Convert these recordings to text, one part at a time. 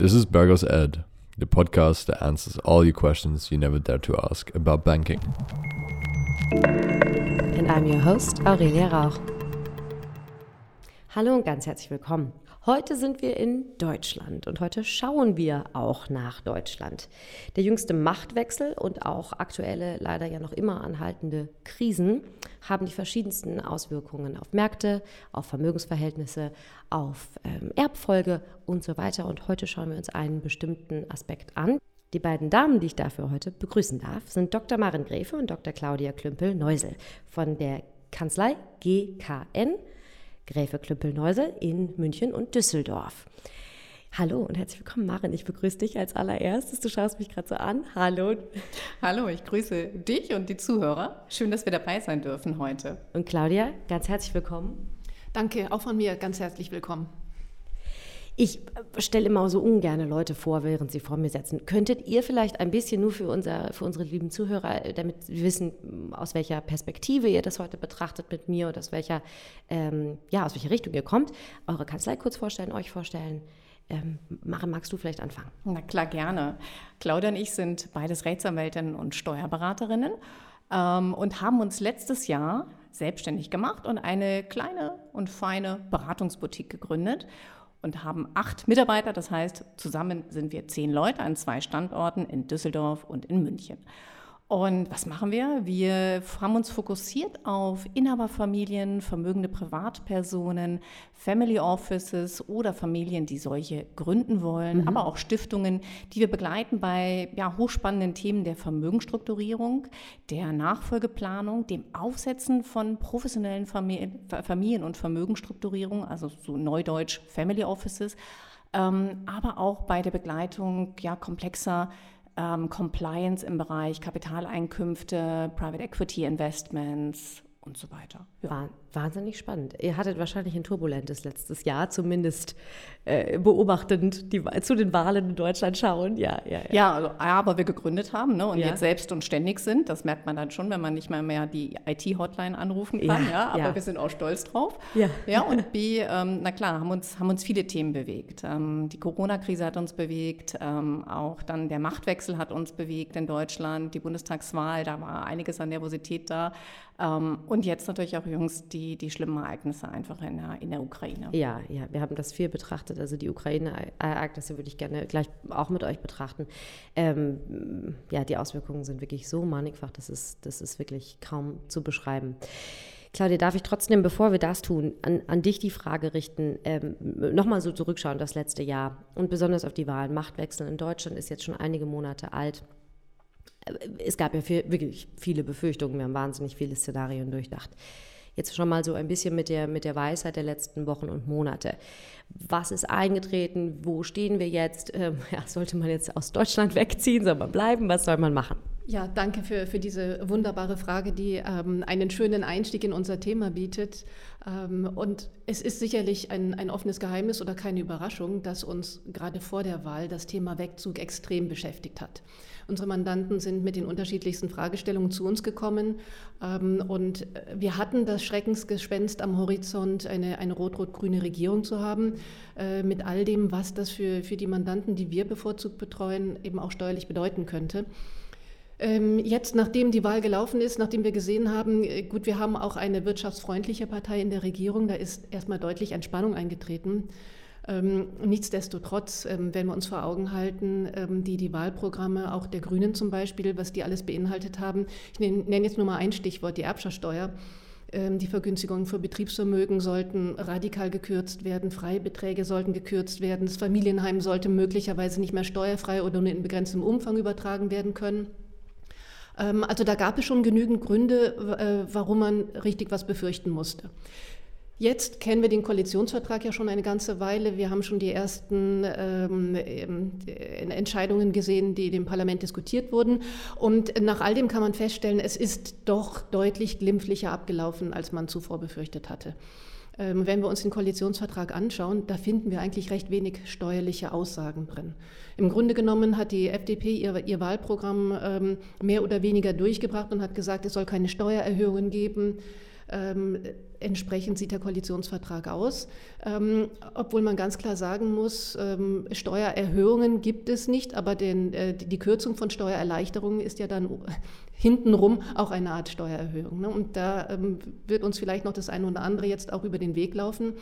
This is Burgos Ed, the podcast that answers all your questions you never dared to ask about banking. And I'm your host, Aurelia Rauch. Hallo und ganz herzlich willkommen. Heute sind wir in Deutschland und heute schauen wir auch nach Deutschland. Der jüngste Machtwechsel und auch aktuelle, leider ja noch immer anhaltende Krisen haben die verschiedensten Auswirkungen auf Märkte, auf Vermögensverhältnisse, auf ähm, Erbfolge und so weiter. Und heute schauen wir uns einen bestimmten Aspekt an. Die beiden Damen, die ich dafür heute begrüßen darf, sind Dr. Maren Gräfe und Dr. Claudia Klümpel-Neusel von der Kanzlei GKN Gräfe Klüppel-Neusel in München und Düsseldorf. Hallo und herzlich willkommen, Maren. Ich begrüße dich als allererstes. Du schaust mich gerade so an. Hallo. Hallo, ich grüße dich und die Zuhörer. Schön, dass wir dabei sein dürfen heute. Und Claudia, ganz herzlich willkommen. Danke, auch von mir ganz herzlich willkommen. Ich äh, stelle immer so ungerne Leute vor, während sie vor mir sitzen. Könntet ihr vielleicht ein bisschen nur für, unser, für unsere lieben Zuhörer, äh, damit wir wissen, aus welcher Perspektive ihr das heute betrachtet mit mir und aus welcher, ähm, ja, aus welcher Richtung ihr kommt, eure Kanzlei kurz vorstellen, euch vorstellen? Ähm, Maren, magst du vielleicht anfangen? Na klar, gerne. Claudia und ich sind beides Rechtsanwältinnen und Steuerberaterinnen ähm, und haben uns letztes Jahr selbstständig gemacht und eine kleine und feine Beratungsboutique gegründet und haben acht Mitarbeiter. Das heißt, zusammen sind wir zehn Leute an zwei Standorten in Düsseldorf und in München. Und was machen wir? Wir haben uns fokussiert auf Inhaberfamilien, vermögende Privatpersonen, Family Offices oder Familien, die solche gründen wollen, mhm. aber auch Stiftungen, die wir begleiten bei ja, hochspannenden Themen der Vermögensstrukturierung, der Nachfolgeplanung, dem Aufsetzen von professionellen Familien- und Vermögensstrukturierung, also so neudeutsch Family Offices, ähm, aber auch bei der Begleitung ja, komplexer ähm, Compliance im Bereich Kapitaleinkünfte, Private Equity Investments und so weiter. Ja. Wahnsinnig spannend. Ihr hattet wahrscheinlich ein turbulentes letztes Jahr, zumindest äh, beobachtend die, zu den Wahlen in Deutschland schauen. Ja, ja, ja. ja also, aber wir gegründet haben ne, und ja. jetzt selbst und ständig sind. Das merkt man dann schon, wenn man nicht mehr mehr die IT-Hotline anrufen kann. Ja, ja aber ja. wir sind auch stolz drauf. Ja, ja und B, ähm, na klar, haben uns, haben uns viele Themen bewegt. Ähm, die Corona-Krise hat uns bewegt, ähm, auch dann der Machtwechsel hat uns bewegt in Deutschland, die Bundestagswahl, da war einiges an Nervosität da. Ähm, und jetzt natürlich auch jüngst die die, die schlimmen Ereignisse einfach in der, in der Ukraine. Ja, ja, wir haben das viel betrachtet. Also die Ukraine-Ereignisse würde ich gerne gleich auch mit euch betrachten. Ähm, ja, die Auswirkungen sind wirklich so mannigfach, das ist, das ist wirklich kaum zu beschreiben. Claudia, darf ich trotzdem, bevor wir das tun, an, an dich die Frage richten, ähm, nochmal so zurückschauen, das letzte Jahr und besonders auf die Wahlen. Machtwechsel in Deutschland ist jetzt schon einige Monate alt. Äh, es gab ja viel, wirklich viele Befürchtungen, wir haben wahnsinnig viele Szenarien durchdacht. Jetzt schon mal so ein bisschen mit der, mit der Weisheit der letzten Wochen und Monate. Was ist eingetreten? Wo stehen wir jetzt? Ähm, ja, sollte man jetzt aus Deutschland wegziehen? Soll man bleiben? Was soll man machen? Ja, danke für, für diese wunderbare Frage, die ähm, einen schönen Einstieg in unser Thema bietet. Ähm, und es ist sicherlich ein, ein offenes Geheimnis oder keine Überraschung, dass uns gerade vor der Wahl das Thema Wegzug extrem beschäftigt hat. Unsere Mandanten sind mit den unterschiedlichsten Fragestellungen zu uns gekommen ähm, und wir hatten das Schreckensgespenst am Horizont, eine, eine rot-rot-grüne Regierung zu haben, äh, mit all dem, was das für, für die Mandanten, die wir bevorzugt betreuen, eben auch steuerlich bedeuten könnte. Ähm, jetzt, nachdem die Wahl gelaufen ist, nachdem wir gesehen haben, äh, gut, wir haben auch eine wirtschaftsfreundliche Partei in der Regierung, da ist erstmal deutlich Entspannung eingetreten. Ähm, nichtsdestotrotz, ähm, wenn wir uns vor Augen halten, ähm, die, die Wahlprogramme auch der Grünen zum Beispiel, was die alles beinhaltet haben, ich nenne, jetzt nur mal ein Stichwort, die Erbschaftssteuer. Die Vergünstigungen für Betriebsvermögen sollten radikal gekürzt werden, Freibeträge sollten gekürzt werden, das Familienheim sollte möglicherweise nicht mehr steuerfrei oder nur in begrenztem Umfang übertragen werden können. Also da gab es schon genügend Gründe, äh, warum man richtig was befürchten musste. Jetzt kennen wir den Koalitionsvertrag ja schon eine ganze Weile. Wir haben schon die ersten ähm, ähm, Entscheidungen gesehen, die im Parlament diskutiert wurden. Und nach all dem kann man feststellen, es ist doch deutlich glimpflicher abgelaufen, als man zuvor befürchtet hatte. Ähm, wenn wir uns den Koalitionsvertrag anschauen, da finden wir eigentlich recht wenig steuerliche Aussagen drin. Im Grunde genommen hat die FDP ihr, ihr Wahlprogramm ähm, mehr oder weniger durchgebracht und hat gesagt, es soll keine Steuererhöhungen geben. Ähm, entsprechend sieht der Koalitionsvertrag aus. Ähm, obwohl man ganz klar sagen muss, ähm, Steuererhöhungen gibt es nicht, aber den, äh, die Kürzung von Steuererleichterungen ist ja dann hintenrum auch eine Art Steuererhöhung. Ne? Und da ähm, wird uns vielleicht noch das eine oder andere jetzt auch über den Weg laufen.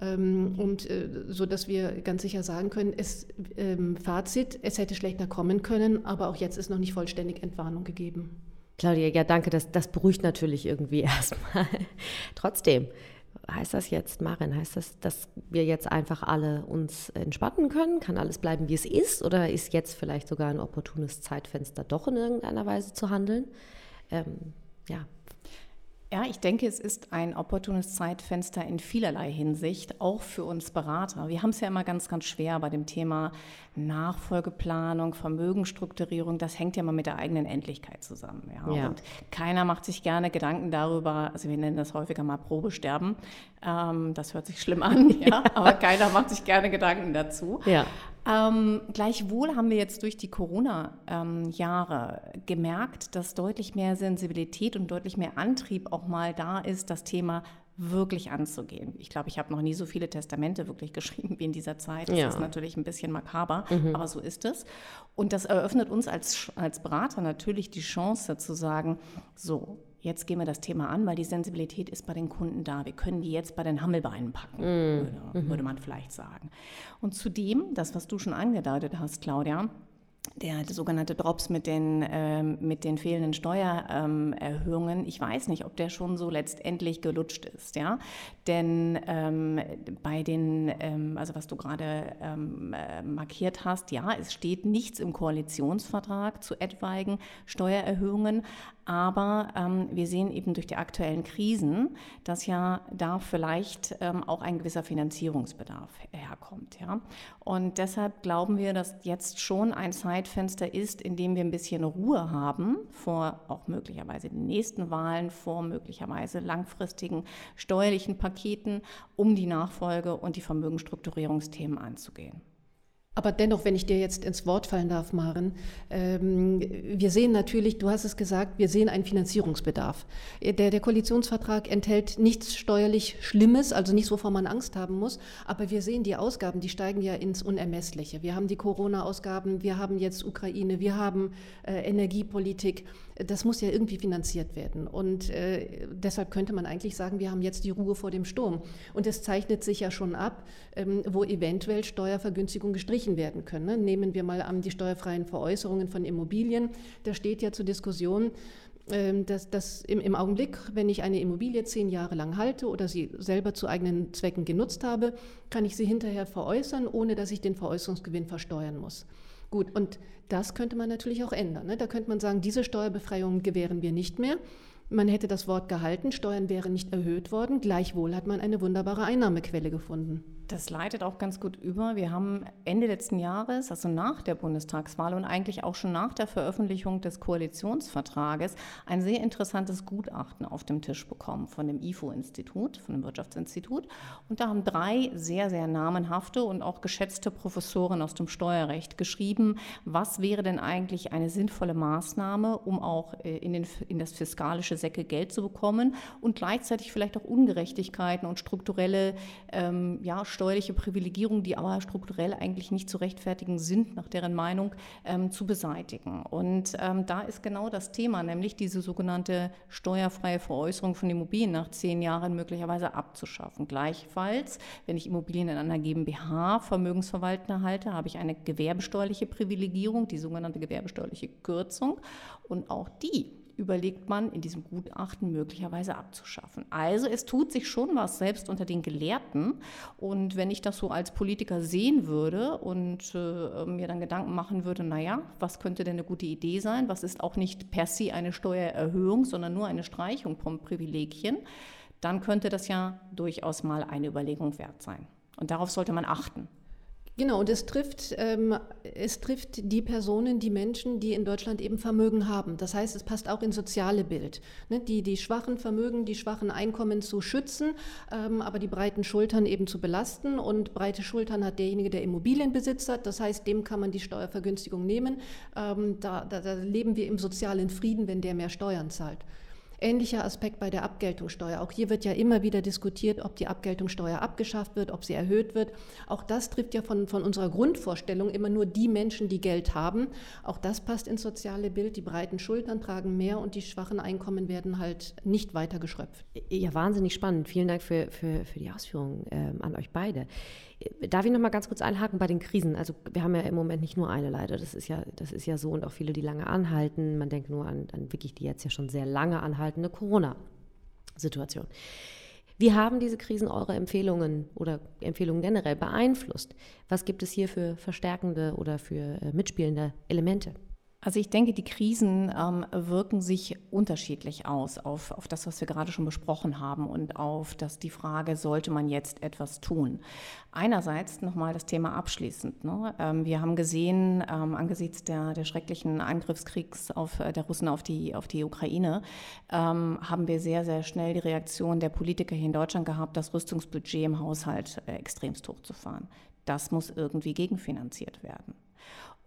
Ähm, und äh, so dass wir ganz sicher sagen können, es, ähm, Fazit, es hätte schlechter kommen können, aber auch jetzt ist noch nicht vollständig Entwarnung gegeben. Claudia, ja, danke. Das, das beruhigt natürlich irgendwie erstmal. Trotzdem, heißt das jetzt, Marin, heißt das, dass wir jetzt einfach alle uns entspannen können? Kann alles bleiben, wie es ist? Oder ist jetzt vielleicht sogar ein opportunes Zeitfenster, doch in irgendeiner Weise zu handeln? Ähm, ja, ja, ich denke, es ist ein opportunes Zeitfenster in vielerlei Hinsicht, auch für uns Berater. Wir haben es ja immer ganz, ganz schwer bei dem Thema Nachfolgeplanung, Vermögensstrukturierung. Das hängt ja immer mit der eigenen Endlichkeit zusammen. Ja? ja. Und keiner macht sich gerne Gedanken darüber, also wir nennen das häufiger mal Probesterben. Ähm, das hört sich schlimm an, ja? aber keiner macht sich gerne Gedanken dazu. Ja. Ähm, gleichwohl haben wir jetzt durch die Corona-Jahre ähm, gemerkt, dass deutlich mehr Sensibilität und deutlich mehr Antrieb auch mal da ist, das Thema wirklich anzugehen. Ich glaube, ich habe noch nie so viele Testamente wirklich geschrieben wie in dieser Zeit. Das ja. ist natürlich ein bisschen makaber, mhm. aber so ist es. Und das eröffnet uns als, als Berater natürlich die Chance zu sagen, so, jetzt gehen wir das Thema an, weil die Sensibilität ist bei den Kunden da. Wir können die jetzt bei den Hammelbeinen packen, mm. würde, mhm. würde man vielleicht sagen. Und zudem, das, was du schon angedeutet hast, Claudia, der, sogenannte Drops mit den, ähm, mit den fehlenden Steuererhöhungen, ähm, ich weiß nicht, ob der schon so letztendlich gelutscht ist, ja. Denn ähm, bei den, ähm, also was du gerade ähm, äh, markiert hast, ja, es steht nichts im Koalitionsvertrag zu etwaigen Steuererhöhungen, aber ähm, wir sehen eben durch die aktuellen Krisen, dass ja da vielleicht ähm, auch ein gewisser Finanzierungsbedarf herkommt. Ja? Und deshalb glauben wir, dass jetzt schon ein Zeitfenster ist, in dem wir ein bisschen Ruhe haben vor auch möglicherweise den nächsten Wahlen, vor möglicherweise langfristigen steuerlichen Paketen, um die Nachfolge und die Vermögensstrukturierungsthemen anzugehen. Aber dennoch, wenn ich dir jetzt ins Wort fallen darf, Maren, ähm, wir sehen natürlich, du hast es gesagt, wir sehen einen Finanzierungsbedarf. Der, der Koalitionsvertrag enthält nichts steuerlich Schlimmes, also nichts, wovor man Angst haben muss. Aber wir sehen die Ausgaben, die steigen ja ins Unermessliche. Wir haben die Corona-Ausgaben, wir haben jetzt Ukraine, wir haben äh, Energiepolitik. Das muss ja irgendwie finanziert werden. Und äh, deshalb könnte man eigentlich sagen, wir haben jetzt die Ruhe vor dem Sturm. Und es zeichnet sich ja schon ab, ähm, wo eventuell Steuervergünstigungen gestrichen werden können. Ne? Nehmen wir mal an die steuerfreien Veräußerungen von Immobilien. Da steht ja zur Diskussion, ähm, dass, dass im, im, Augenblick, wenn ich eine Immobilie zehn Jahre lang halte oder sie selber zu eigenen Zwecken genutzt habe, kann ich sie hinterher veräußern, ohne dass ich den Veräußerungsgewinn versteuern muss. Gut, und das könnte man natürlich auch ändern. Ne? Da könnte man sagen, diese Steuerbefreiung gewähren wir nicht mehr. Man hätte das Wort gehalten, Steuern wären nicht erhöht worden, gleichwohl hat man eine wunderbare Einnahmequelle gefunden. Das leitet auch ganz gut über. Wir haben Ende letzten Jahres, also nach der Bundestagswahl und eigentlich auch schon nach der Veröffentlichung des Koalitionsvertrages, ein sehr interessantes Gutachten auf dem Tisch bekommen von dem IFO-Institut, von dem Wirtschaftsinstitut. Und da haben drei sehr, sehr namenhafte und auch geschätzte Professoren aus dem Steuerrecht geschrieben, was wäre denn eigentlich eine sinnvolle Maßnahme, um auch äh, in, den, in das fiskalische Säcke Geld zu bekommen und gleichzeitig vielleicht auch Ungerechtigkeiten und strukturelle ähm, ja, steuerliche Privilegierungen, die aber strukturell eigentlich nicht zu rechtfertigen sind, nach deren Meinung, ähm, zu beseitigen. Und ähm, da ist genau das Thema, nämlich diese sogenannte steuerfreie Veräußerung von Immobilien nach zehn Jahren möglicherweise abzuschaffen. Gleichfalls, wenn ich Immobilien in einer GmbH vermögensverwaltender halte, habe ich eine gewerbesteuerliche Privilegierung, die sogenannte gewerbesteuerliche Kürzung. Und auch die überlegt man in diesem Gutachten möglicherweise abzuschaffen. Also es tut sich schon was selbst unter den Gelehrten. Und wenn ich das so als Politiker sehen würde und äh, mir dann Gedanken machen würde, naja, was könnte denn eine gute Idee sein? Was ist auch nicht per se eine Steuererhöhung, sondern nur eine Streichung von Privilegien? Dann könnte das ja durchaus mal eine Überlegung wert sein. Und darauf sollte man achten. Genau, und es trifft, ähm, es trifft die Personen, die Menschen, die in Deutschland eben Vermögen haben. Das heißt, es passt auch ins soziale Bild. Ne? Die, die schwachen Vermögen, die schwachen Einkommen zu schützen, ähm, aber die breiten Schultern eben zu belasten. Und breite Schultern hat derjenige, der Immobilienbesitz hat. Das heißt, dem kann man die Steuervergünstigung nehmen. Ähm, da, da, da leben wir im sozialen Frieden, wenn der mehr Steuern zahlt. Ähnlicher Aspekt bei der Abgeltungssteuer. Auch hier wird ja immer wieder diskutiert, ob die Abgeltungssteuer abgeschafft wird, ob sie erhöht wird. Auch das trifft ja von, von unserer Grundvorstellung immer nur die Menschen, die Geld haben. Auch das passt ins soziale Bild. Die breiten Schultern tragen mehr und die schwachen Einkommen werden halt nicht weiter geschröpft. Ja, wahnsinnig spannend. Vielen Dank für, für, für die Ausführungen ähm, an euch beide. Darf ich noch mal ganz kurz einhaken bei den Krisen? Also wir haben ja im Moment nicht nur eine leider, das ist ja, das ist ja so und auch viele, die lange anhalten. Man denkt nur an, an wirklich die jetzt ja schon sehr lange anhaltende Corona-Situation. Wie haben diese Krisen eure Empfehlungen oder Empfehlungen generell beeinflusst? Was gibt es hier für verstärkende oder für äh, mitspielende Elemente? Also ich denke, die Krisen ähm, wirken sich unterschiedlich aus auf, auf das, was wir gerade schon besprochen haben und auf das, die Frage, sollte man jetzt etwas tun? Einerseits nochmal das Thema abschließend. Ne? Ähm, wir haben gesehen, ähm, angesichts der, der schrecklichen Angriffskriegs auf, äh, der Russen auf die, auf die Ukraine, ähm, haben wir sehr, sehr schnell die Reaktion der Politiker hier in Deutschland gehabt, das Rüstungsbudget im Haushalt äh, extremst hochzufahren. Das muss irgendwie gegenfinanziert werden.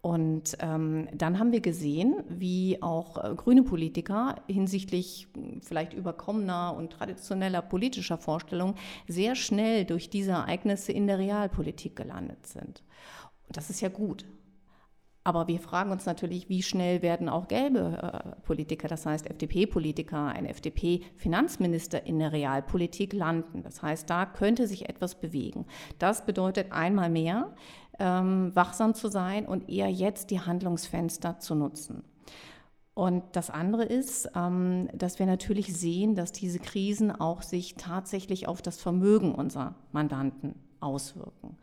Und ähm, dann haben wir gesehen, wie auch äh, grüne Politiker hinsichtlich hm, vielleicht überkommener und traditioneller politischer Vorstellungen sehr schnell durch diese Ereignisse in der Realpolitik gelandet sind. Und das ist ja gut. Aber wir fragen uns natürlich, wie schnell werden auch gelbe äh, Politiker, das heißt FDP-Politiker, ein FDP-Finanzminister in der Realpolitik landen. Das heißt, da könnte sich etwas bewegen. Das bedeutet einmal mehr, ähm, wachsam zu sein und eher jetzt die Handlungsfenster zu nutzen. Und das andere ist, ähm, dass wir natürlich sehen, dass diese Krisen auch sich tatsächlich auf das Vermögen unserer Mandanten auswirken.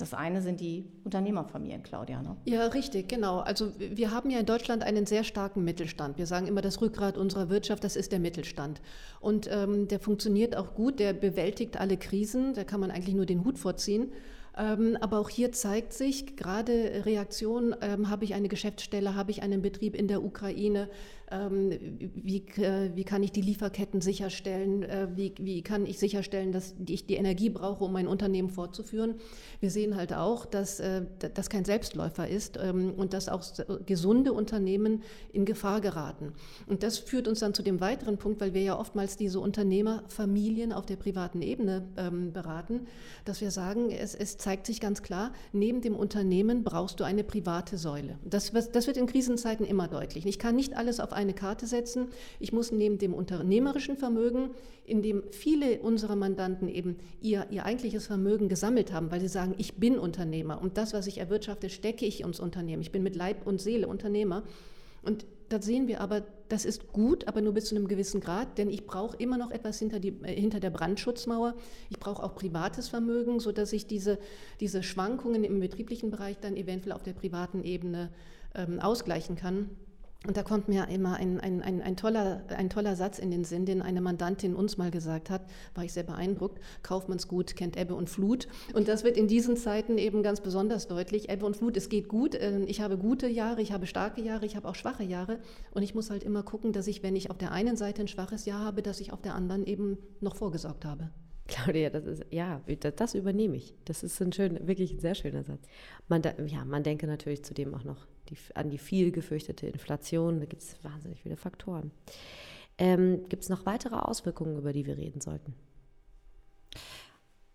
Das eine sind die Unternehmerfamilien, Claudia. Ne? Ja, richtig, genau. Also wir haben ja in Deutschland einen sehr starken Mittelstand. Wir sagen immer, das Rückgrat unserer Wirtschaft, das ist der Mittelstand. Und ähm, der funktioniert auch gut, der bewältigt alle Krisen, da kann man eigentlich nur den Hut vorziehen. Ähm, aber auch hier zeigt sich gerade Reaktion, ähm, habe ich eine Geschäftsstelle, habe ich einen Betrieb in der Ukraine, wie, äh, wie kann ich die Lieferketten sicherstellen, äh, wie, wie kann ich sicherstellen, dass ich die Energie brauche, um mein Unternehmen fortzuführen. Wir sehen halt auch, dass äh, das kein Selbstläufer ist ähm, und dass auch gesunde Unternehmen in Gefahr geraten. Und das führt uns dann zu dem weiteren Punkt, weil wir ja oftmals diese Unternehmerfamilien auf der privaten Ebene ähm, beraten, dass wir sagen, es, es zeigt sich ganz klar, neben dem Unternehmen brauchst du eine private Säule. Das, das wird in Krisenzeiten immer deutlich. Ich kann nicht alles auf eine Karte setzen. Ich muss neben dem unternehmerischen Vermögen, in dem viele unserer Mandanten eben ihr, ihr eigentliches Vermögen gesammelt haben, weil sie sagen, ich bin Unternehmer und das, was ich erwirtschafte, stecke ich ins Unternehmen. Ich bin mit Leib und Seele Unternehmer. Und da sehen wir aber, das ist gut, aber nur bis zu einem gewissen Grad, denn ich brauche immer noch etwas hinter, die, äh, hinter der Brandschutzmauer. Ich brauche auch privates Vermögen, sodass ich diese, diese Schwankungen im betrieblichen Bereich dann eventuell auf der privaten Ebene ähm, ausgleichen kann. Und da kommt mir immer ein, ein, ein, ein, toller, ein toller Satz in den Sinn, den eine Mandantin uns mal gesagt hat, war ich sehr beeindruckt. Kaufmannsgut kennt Ebbe und Flut. Und das wird in diesen Zeiten eben ganz besonders deutlich. Ebbe und Flut, es geht gut. Ähm, ich habe gute Jahre, ich habe starke Jahre, ich habe auch schwache Jahre. Und ich muss halt immer gucken, dass ich, wenn ich auf der einen Seite ein schwaches Jahr habe, dass ich auf der anderen eben noch vorgesorgt habe. Claudia, das ist, ja, das, übernehme ich. Das ist ein schön, wirklich ein sehr schöner Satz. Man, ja, man denke natürlich zudem auch noch die, an die viel gefürchtete Inflation. Da gibt es wahnsinnig viele Faktoren. Ähm, gibt es noch weitere Auswirkungen, über die wir reden sollten?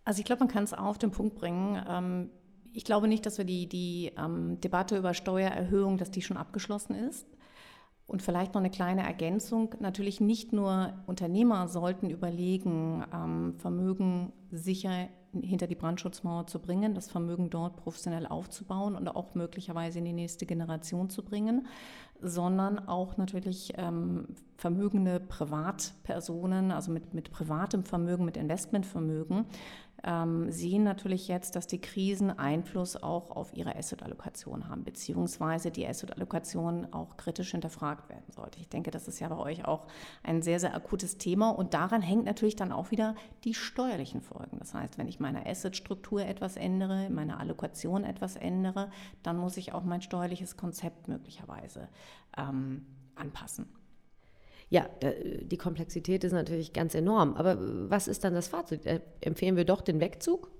Also ich glaube, man kann es auf den Punkt bringen. Ähm, ich glaube nicht, dass wir die, die ähm, Debatte über Steuererhöhung, dass die schon abgeschlossen ist. Und vielleicht noch eine kleine Ergänzung. Natürlich nicht nur Unternehmer sollten überlegen, ähm, Vermögen sicher hinter die Brandschutzmauer zu bringen, das Vermögen dort professionell aufzubauen und auch möglicherweise in die nächste Generation zu bringen, sondern auch natürlich ähm, vermögende Privatpersonen, also mit, mit privatem Vermögen, mit Investmentvermögen, ähm, sehen natürlich jetzt, dass die Krisen Einfluss auch auf ihre Asset-Allokation haben, beziehungsweise die Asset-Allokation auch kritisch hinterfragt werden sollte. Ich denke, das ist ja bei euch auch ein sehr, sehr akutes Thema und daran hängt natürlich dann auch wieder die steuerlichen Folgen. Das heißt, wenn ich meine Asset-Struktur etwas ändere, meine Allokation etwas ändere, dann muss ich auch mein steuerliches Konzept möglicherweise ähm, anpassen. Ja, die Komplexität ist natürlich ganz enorm. Aber was ist dann das Fazit? Äh, empfehlen wir doch den Wegzug?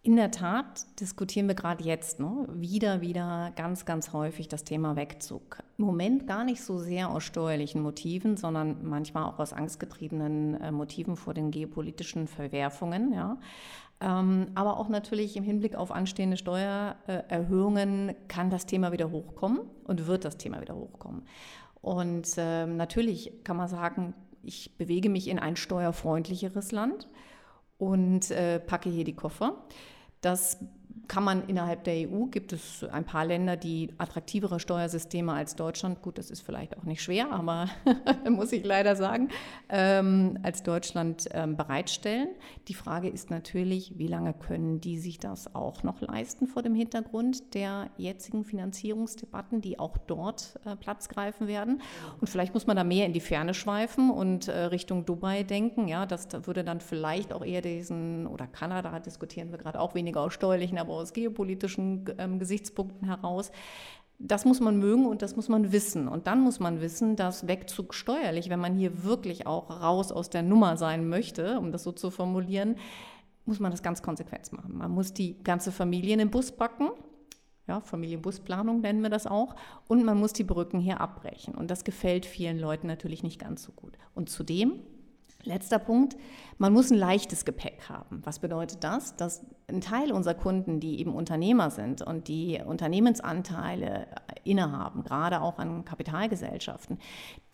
In der Tat diskutieren wir gerade jetzt ne, wieder, wieder ganz, ganz häufig das Thema Wegzug. im Moment gar nicht so sehr aus steuerlichen Motiven, sondern manchmal auch aus angstgetriebenen äh, Motiven vor den geopolitischen Verwerfungen. Ja. Ähm, aber auch natürlich im Hinblick auf anstehende Steuererhöhungen kann das Thema wieder hochkommen und wird das Thema wieder hochkommen. Und ähm, natürlich kann man sagen, ich bewege mich in ein steuerfreundlicheres Land und äh, packe hier die Koffer. Das kann man innerhalb der EU, gibt es ein paar Länder, die attraktivere Steuersysteme als Deutschland, gut, das ist vielleicht auch nicht schwer, aber muss ich leider sagen, ähm, als Deutschland ähm, bereitstellen. Die Frage ist natürlich, wie lange können die sich das auch noch leisten vor dem Hintergrund der jetzigen Finanzierungsdebatten, die auch dort äh, Platz greifen werden. Und vielleicht muss man da mehr in die Ferne schweifen und äh, Richtung Dubai denken. Ja, das würde dann vielleicht auch eher diesen, oder Kanada diskutieren wir gerade auch weniger aus steuerlichen, aber aus geopolitischen ähm, Gesichtspunkten heraus. Das muss man mögen und das muss man wissen. Und dann muss man wissen, dass Wegzug steuerlich, wenn man hier wirklich auch raus aus der Nummer sein möchte, um das so zu formulieren, muss man das ganz konsequent machen. Man muss die ganze Familie in den Bus packen. Ja, Familienbusplanung nennen wir das auch. Und man muss die Brücken hier abbrechen. Und das gefällt vielen Leuten natürlich nicht ganz so gut. Und zudem Letzter Punkt, man muss ein leichtes Gepäck haben. Was bedeutet das? Dass ein Teil unserer Kunden, die eben Unternehmer sind und die Unternehmensanteile innehaben, gerade auch an Kapitalgesellschaften,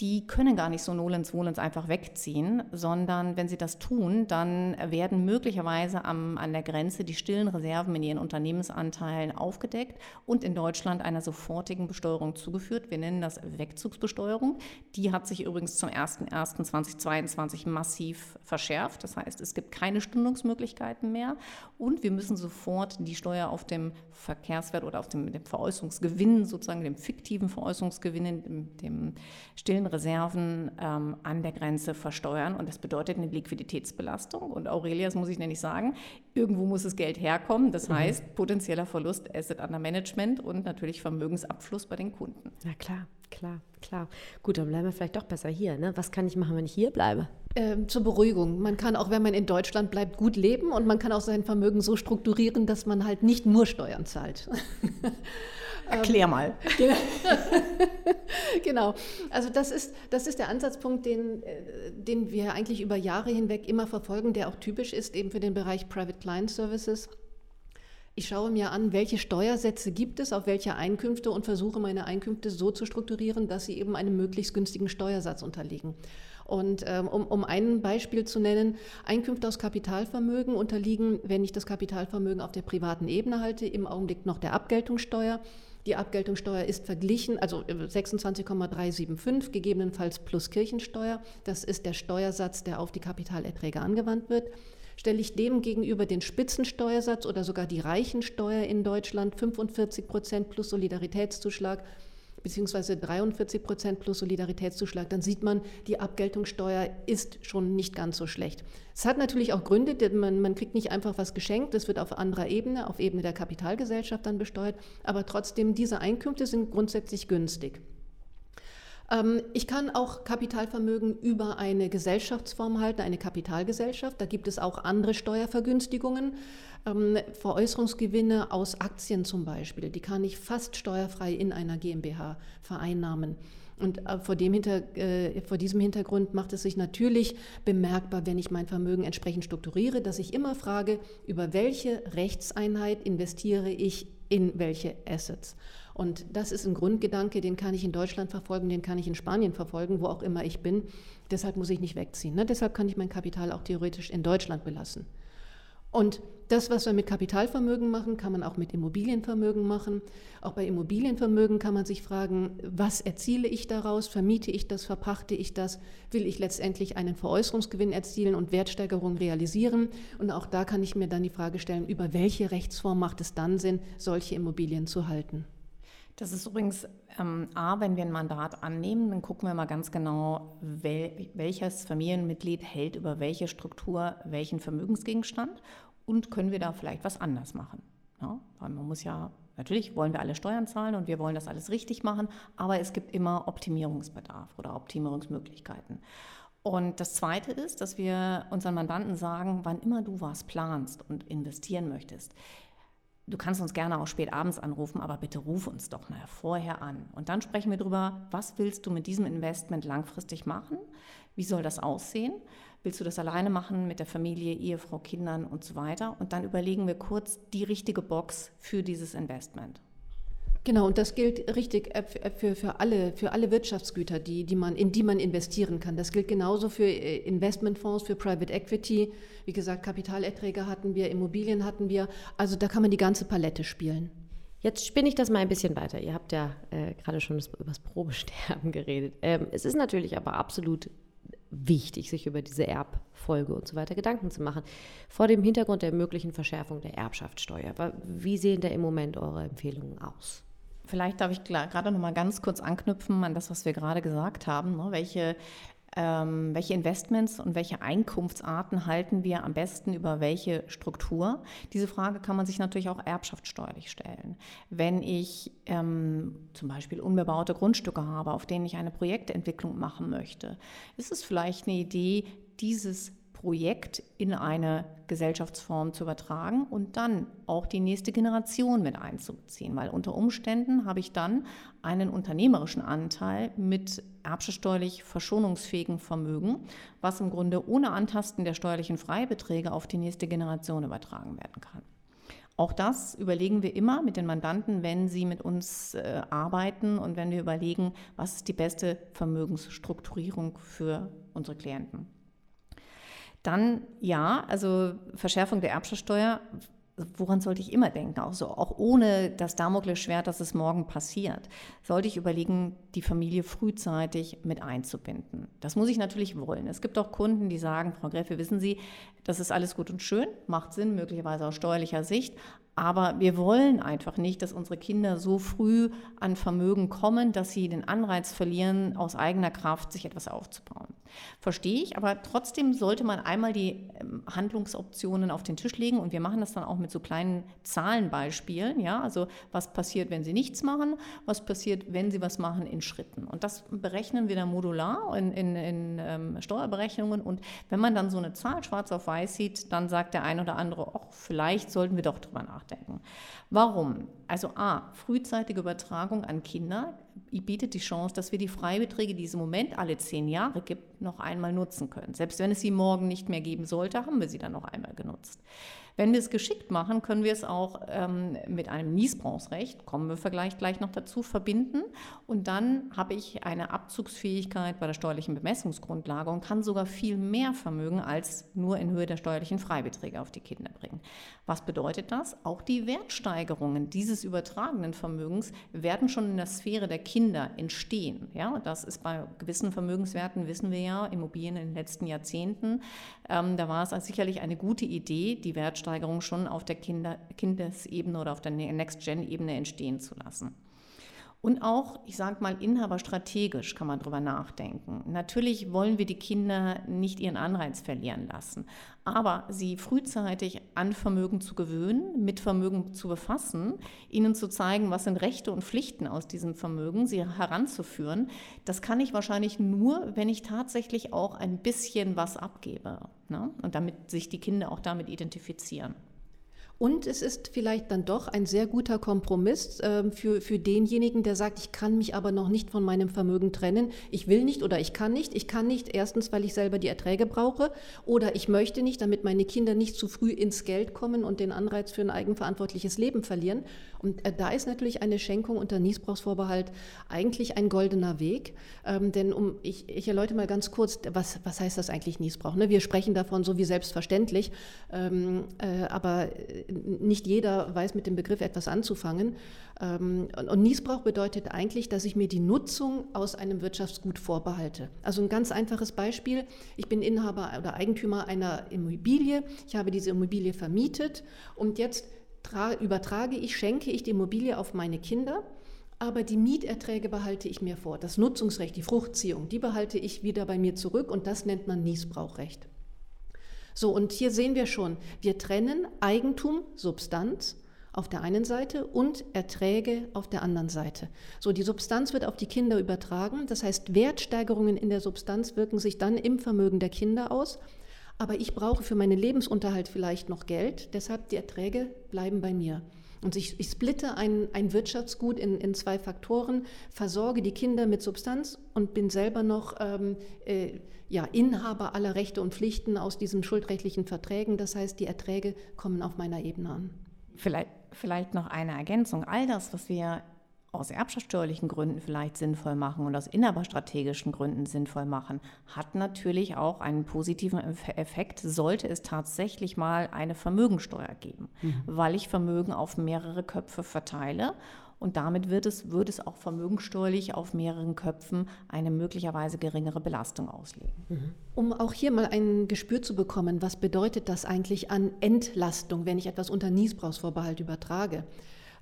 die können gar nicht so nolens wohlens einfach wegziehen, sondern wenn sie das tun, dann werden möglicherweise am, an der Grenze die stillen Reserven in ihren Unternehmensanteilen aufgedeckt und in Deutschland einer sofortigen Besteuerung zugeführt. Wir nennen das Wegzugsbesteuerung. Die hat sich übrigens zum 01.01.2022 massiv verschärft. Das heißt, es gibt keine Stundungsmöglichkeiten mehr und wir müssen sofort die Steuer auf dem Verkehrswert oder auf dem, dem Veräußerungsgewinn, sozusagen dem fiktiven Veräußerungsgewinn, dem, dem stillen Reserven ähm, an der Grenze versteuern. Und das bedeutet eine Liquiditätsbelastung. Und Aurelia, das muss ich nämlich sagen, irgendwo muss das Geld herkommen. Das mhm. heißt, potenzieller Verlust Asset Under Management und natürlich Vermögensabfluss bei den Kunden. Na klar, klar, klar. Gut, dann bleiben wir vielleicht doch besser hier. Ne? Was kann ich machen, wenn ich hier bleibe? Ähm, zur Beruhigung. Man kann auch, wenn man in Deutschland bleibt, gut leben und man kann auch sein Vermögen so strukturieren, dass man halt nicht nur Steuern zahlt. Erklär mal. genau. Also das ist, das ist der Ansatzpunkt, den, äh, den wir eigentlich über Jahre hinweg immer verfolgen, der auch typisch ist eben für den Bereich Private Client Services. Ich schaue mir an, welche Steuersätze gibt es, auf welche Einkünfte und versuche meine Einkünfte so zu strukturieren, dass sie eben einem möglichst günstigen Steuersatz unterliegen. Und ähm, um, um ein Beispiel zu nennen, Einkünfte aus Kapitalvermögen unterliegen, wenn ich das Kapitalvermögen auf der privaten Ebene halte, im Augenblick noch der Abgeltungssteuer. Die Abgeltungssteuer ist verglichen, also 26,375 gegebenenfalls plus Kirchensteuer. Das ist der Steuersatz, der auf die Kapitalerträge angewandt wird. Stelle ich dem gegenüber den Spitzensteuersatz oder sogar die Reichensteuer in Deutschland 45 Prozent plus Solidaritätszuschlag beziehungsweise 43 Prozent plus Solidaritätszuschlag, dann sieht man, die Abgeltungssteuer ist schon nicht ganz so schlecht. Es hat natürlich auch Gründe, denn man, man kriegt nicht einfach was geschenkt, das wird auf anderer Ebene, auf Ebene der Kapitalgesellschaft dann besteuert, aber trotzdem, diese Einkünfte sind grundsätzlich günstig. Ähm, ich kann auch Kapitalvermögen über eine Gesellschaftsform halten, eine Kapitalgesellschaft. Da gibt es auch andere Steuervergünstigungen. Ähm, Veräußerungsgewinne aus Aktien zum Beispiel, die kann ich fast steuerfrei in einer GmbH vereinnahmen. Und äh, vor, dem Hinter, äh, vor diesem Hintergrund macht es sich natürlich bemerkbar, wenn ich mein Vermögen entsprechend strukturiere, dass ich immer frage, über welche Rechtseinheit investiere ich in welche Assets. Und das ist ein Grundgedanke, den kann ich in Deutschland verfolgen, den kann ich in Spanien verfolgen, wo auch immer ich bin. Deshalb muss ich nicht wegziehen. Ne? Deshalb kann ich mein Kapital auch theoretisch in Deutschland belassen. Und das, was wir mit Kapitalvermögen machen, kann man auch mit Immobilienvermögen machen. Auch bei Immobilienvermögen kann man sich fragen, was erziele ich daraus? Vermiete ich das? Verpachte ich das? Will ich letztendlich einen Veräußerungsgewinn erzielen und Wertsteigerung realisieren? Und auch da kann ich mir dann die Frage stellen, über welche Rechtsform macht es dann Sinn, solche Immobilien zu halten? Das ist übrigens ähm, A, wenn wir ein Mandat annehmen, dann gucken wir mal ganz genau, wel, welches Familienmitglied hält über welche Struktur welchen Vermögensgegenstand und können wir da vielleicht was anders machen. Ja? Weil man muss ja, natürlich wollen wir alle Steuern zahlen und wir wollen das alles richtig machen, aber es gibt immer Optimierungsbedarf oder Optimierungsmöglichkeiten. Und das Zweite ist, dass wir unseren Mandanten sagen, wann immer du was planst und investieren möchtest, Du kannst uns gerne auch spät abends anrufen, aber bitte ruf uns doch mal vorher an. Und dann sprechen wir darüber, was willst du mit diesem Investment langfristig machen? Wie soll das aussehen? Willst du das alleine machen mit der Familie, Ehefrau, Kindern und so weiter? Und dann überlegen wir kurz die richtige Box für dieses Investment. Genau, und das gilt richtig äh, äh, für, für, alle, für alle Wirtschaftsgüter, die, die man, in die man investieren kann. Das gilt genauso für äh, Investmentfonds, für Private Equity. Wie gesagt, Kapitalerträge hatten wir, Immobilien hatten wir. Also da kann man die ganze Palette spielen. Jetzt spinne ich das mal ein bisschen weiter. Ihr habt ja äh, gerade schon über das Probesterben geredet. Ähm, es ist natürlich aber absolut wichtig, sich über diese Erbfolge und so weiter Gedanken zu machen. Vor dem Hintergrund der möglichen Verschärfung der Erbschaftssteuer. Wie sehen da im Moment eure Empfehlungen aus? Vielleicht darf ich gerade noch mal ganz kurz anknüpfen an das, was wir gerade gesagt haben. Ne? Welche, ähm, welche Investments und welche Einkunftsarten halten wir am besten über welche Struktur? Diese Frage kann man sich natürlich auch erbschaftssteuerlich stellen. Wenn ich ähm, zum Beispiel unbebaute Grundstücke habe, auf denen ich eine Projektentwicklung machen möchte, ist es vielleicht eine Idee, dieses Projekt in eine Gesellschaftsform zu übertragen und dann auch die nächste Generation mit einzubeziehen, weil unter Umständen habe ich dann einen unternehmerischen Anteil mit erbschaftssteuerlich verschonungsfähigen Vermögen, was im Grunde ohne Antasten der steuerlichen Freibeträge auf die nächste Generation übertragen werden kann. Auch das überlegen wir immer mit den Mandanten, wenn sie mit uns äh, arbeiten und wenn wir überlegen, was ist die beste Vermögensstrukturierung für unsere Klienten. Dann ja, also Verschärfung der Erbschaftssteuer, woran sollte ich immer denken? Also auch ohne das Damoklesschwert, dass es morgen passiert, sollte ich überlegen, die Familie frühzeitig mit einzubinden. Das muss ich natürlich wollen. Es gibt auch Kunden, die sagen, Frau Gräfe, wissen Sie, das ist alles gut und schön, macht Sinn, möglicherweise aus steuerlicher Sicht, aber wir wollen einfach nicht, dass unsere Kinder so früh an Vermögen kommen, dass sie den Anreiz verlieren, aus eigener Kraft sich etwas aufzubauen. Verstehe ich, aber trotzdem sollte man einmal die ähm, Handlungsoptionen auf den Tisch legen und wir machen das dann auch mit so kleinen Zahlenbeispielen. Ja, also was passiert, wenn sie nichts machen, was passiert, wenn sie was machen in Schritten. Und das berechnen wir dann modular in, in, in ähm, Steuerberechnungen. Und wenn man dann so eine Zahl schwarz auf weiß sieht, dann sagt der ein oder andere, ach, vielleicht sollten wir doch drüber nachdenken nachdenken. Warum? Also A, frühzeitige Übertragung an Kinder bietet die Chance, dass wir die Freibeträge, die es im Moment alle zehn Jahre gibt, noch einmal nutzen können. Selbst wenn es sie morgen nicht mehr geben sollte, haben wir sie dann noch einmal genutzt. Wenn wir es geschickt machen, können wir es auch ähm, mit einem Niesbrauchsrecht, kommen wir vielleicht gleich noch dazu, verbinden. Und dann habe ich eine Abzugsfähigkeit bei der steuerlichen Bemessungsgrundlage und kann sogar viel mehr Vermögen als nur in Höhe der steuerlichen Freibeträge auf die Kinder bringen. Was bedeutet das? Auch die Wertsteigerungen dieses übertragenen Vermögens werden schon in der Sphäre der Kinder entstehen. Ja, das ist bei gewissen Vermögenswerten, wissen wir ja, Immobilien in den letzten Jahrzehnten, ähm, da war es sicherlich eine gute Idee, die Wertsteigerung schon auf der Kinder Kindesebene oder auf der Next-Gen-Ebene entstehen zu lassen. Und auch, ich sage mal, inhaberstrategisch kann man darüber nachdenken. Natürlich wollen wir die Kinder nicht ihren Anreiz verlieren lassen, aber sie frühzeitig an Vermögen zu gewöhnen, mit Vermögen zu befassen, ihnen zu zeigen, was sind Rechte und Pflichten aus diesem Vermögen, sie heranzuführen, das kann ich wahrscheinlich nur, wenn ich tatsächlich auch ein bisschen was abgebe. Ne? Und damit sich die Kinder auch damit identifizieren. Und es ist vielleicht dann doch ein sehr guter Kompromiss äh, für, für denjenigen, der sagt, ich kann mich aber noch nicht von meinem Vermögen trennen. Ich will nicht oder ich kann nicht. Ich kann nicht erstens, weil ich selber die Erträge brauche oder ich möchte nicht, damit meine Kinder nicht zu früh ins Geld kommen und den Anreiz für ein eigenverantwortliches Leben verlieren. Und äh, da ist natürlich eine Schenkung unter Niesbrauchsvorbehalt eigentlich ein goldener Weg. Ähm, denn um, ich, ich erläutere mal ganz kurz, was, was heißt das eigentlich Niesbrauch? Ne? Wir sprechen davon so wie selbstverständlich, ähm, äh, aber nicht jeder weiß mit dem Begriff etwas anzufangen. Ähm, und Niesbrauch bedeutet eigentlich, dass ich mir die Nutzung aus einem Wirtschaftsgut vorbehalte. Also ein ganz einfaches Beispiel. Ich bin Inhaber oder Eigentümer einer Immobilie. Ich habe diese Immobilie vermietet und jetzt übertrage ich, schenke ich die Immobilie auf meine Kinder. Aber die Mieterträge behalte ich mir vor. Das Nutzungsrecht, die Fruchtziehung, die behalte ich wieder bei mir zurück und das nennt man Niesbrauchrecht. So, und hier sehen wir schon, wir trennen Eigentum, Substanz auf der einen Seite und Erträge auf der anderen Seite. So, die Substanz wird auf die Kinder übertragen, das heißt, Wertsteigerungen in der Substanz wirken sich dann im Vermögen der Kinder aus. Aber ich brauche für meinen Lebensunterhalt vielleicht noch Geld, deshalb die Erträge bleiben bei mir. Und ich, ich splitte ein, ein Wirtschaftsgut in, in zwei Faktoren, versorge die Kinder mit Substanz und bin selber noch ähm, äh, ja, Inhaber aller Rechte und Pflichten aus diesen schuldrechtlichen Verträgen. Das heißt, die Erträge kommen auf meiner Ebene an. Vielleicht, vielleicht noch eine Ergänzung. All das, was wir aus erbschaftssteuerlichen Gründen vielleicht sinnvoll machen und aus inhaberstrategischen Gründen sinnvoll machen, hat natürlich auch einen positiven Effekt, sollte es tatsächlich mal eine Vermögensteuer geben, mhm. weil ich Vermögen auf mehrere Köpfe verteile und damit wird es, wird es auch vermögensteuerlich auf mehreren Köpfen eine möglicherweise geringere Belastung auslegen. Mhm. Um auch hier mal ein Gespür zu bekommen, was bedeutet das eigentlich an Entlastung, wenn ich etwas unter Niesbrauchsvorbehalt übertrage?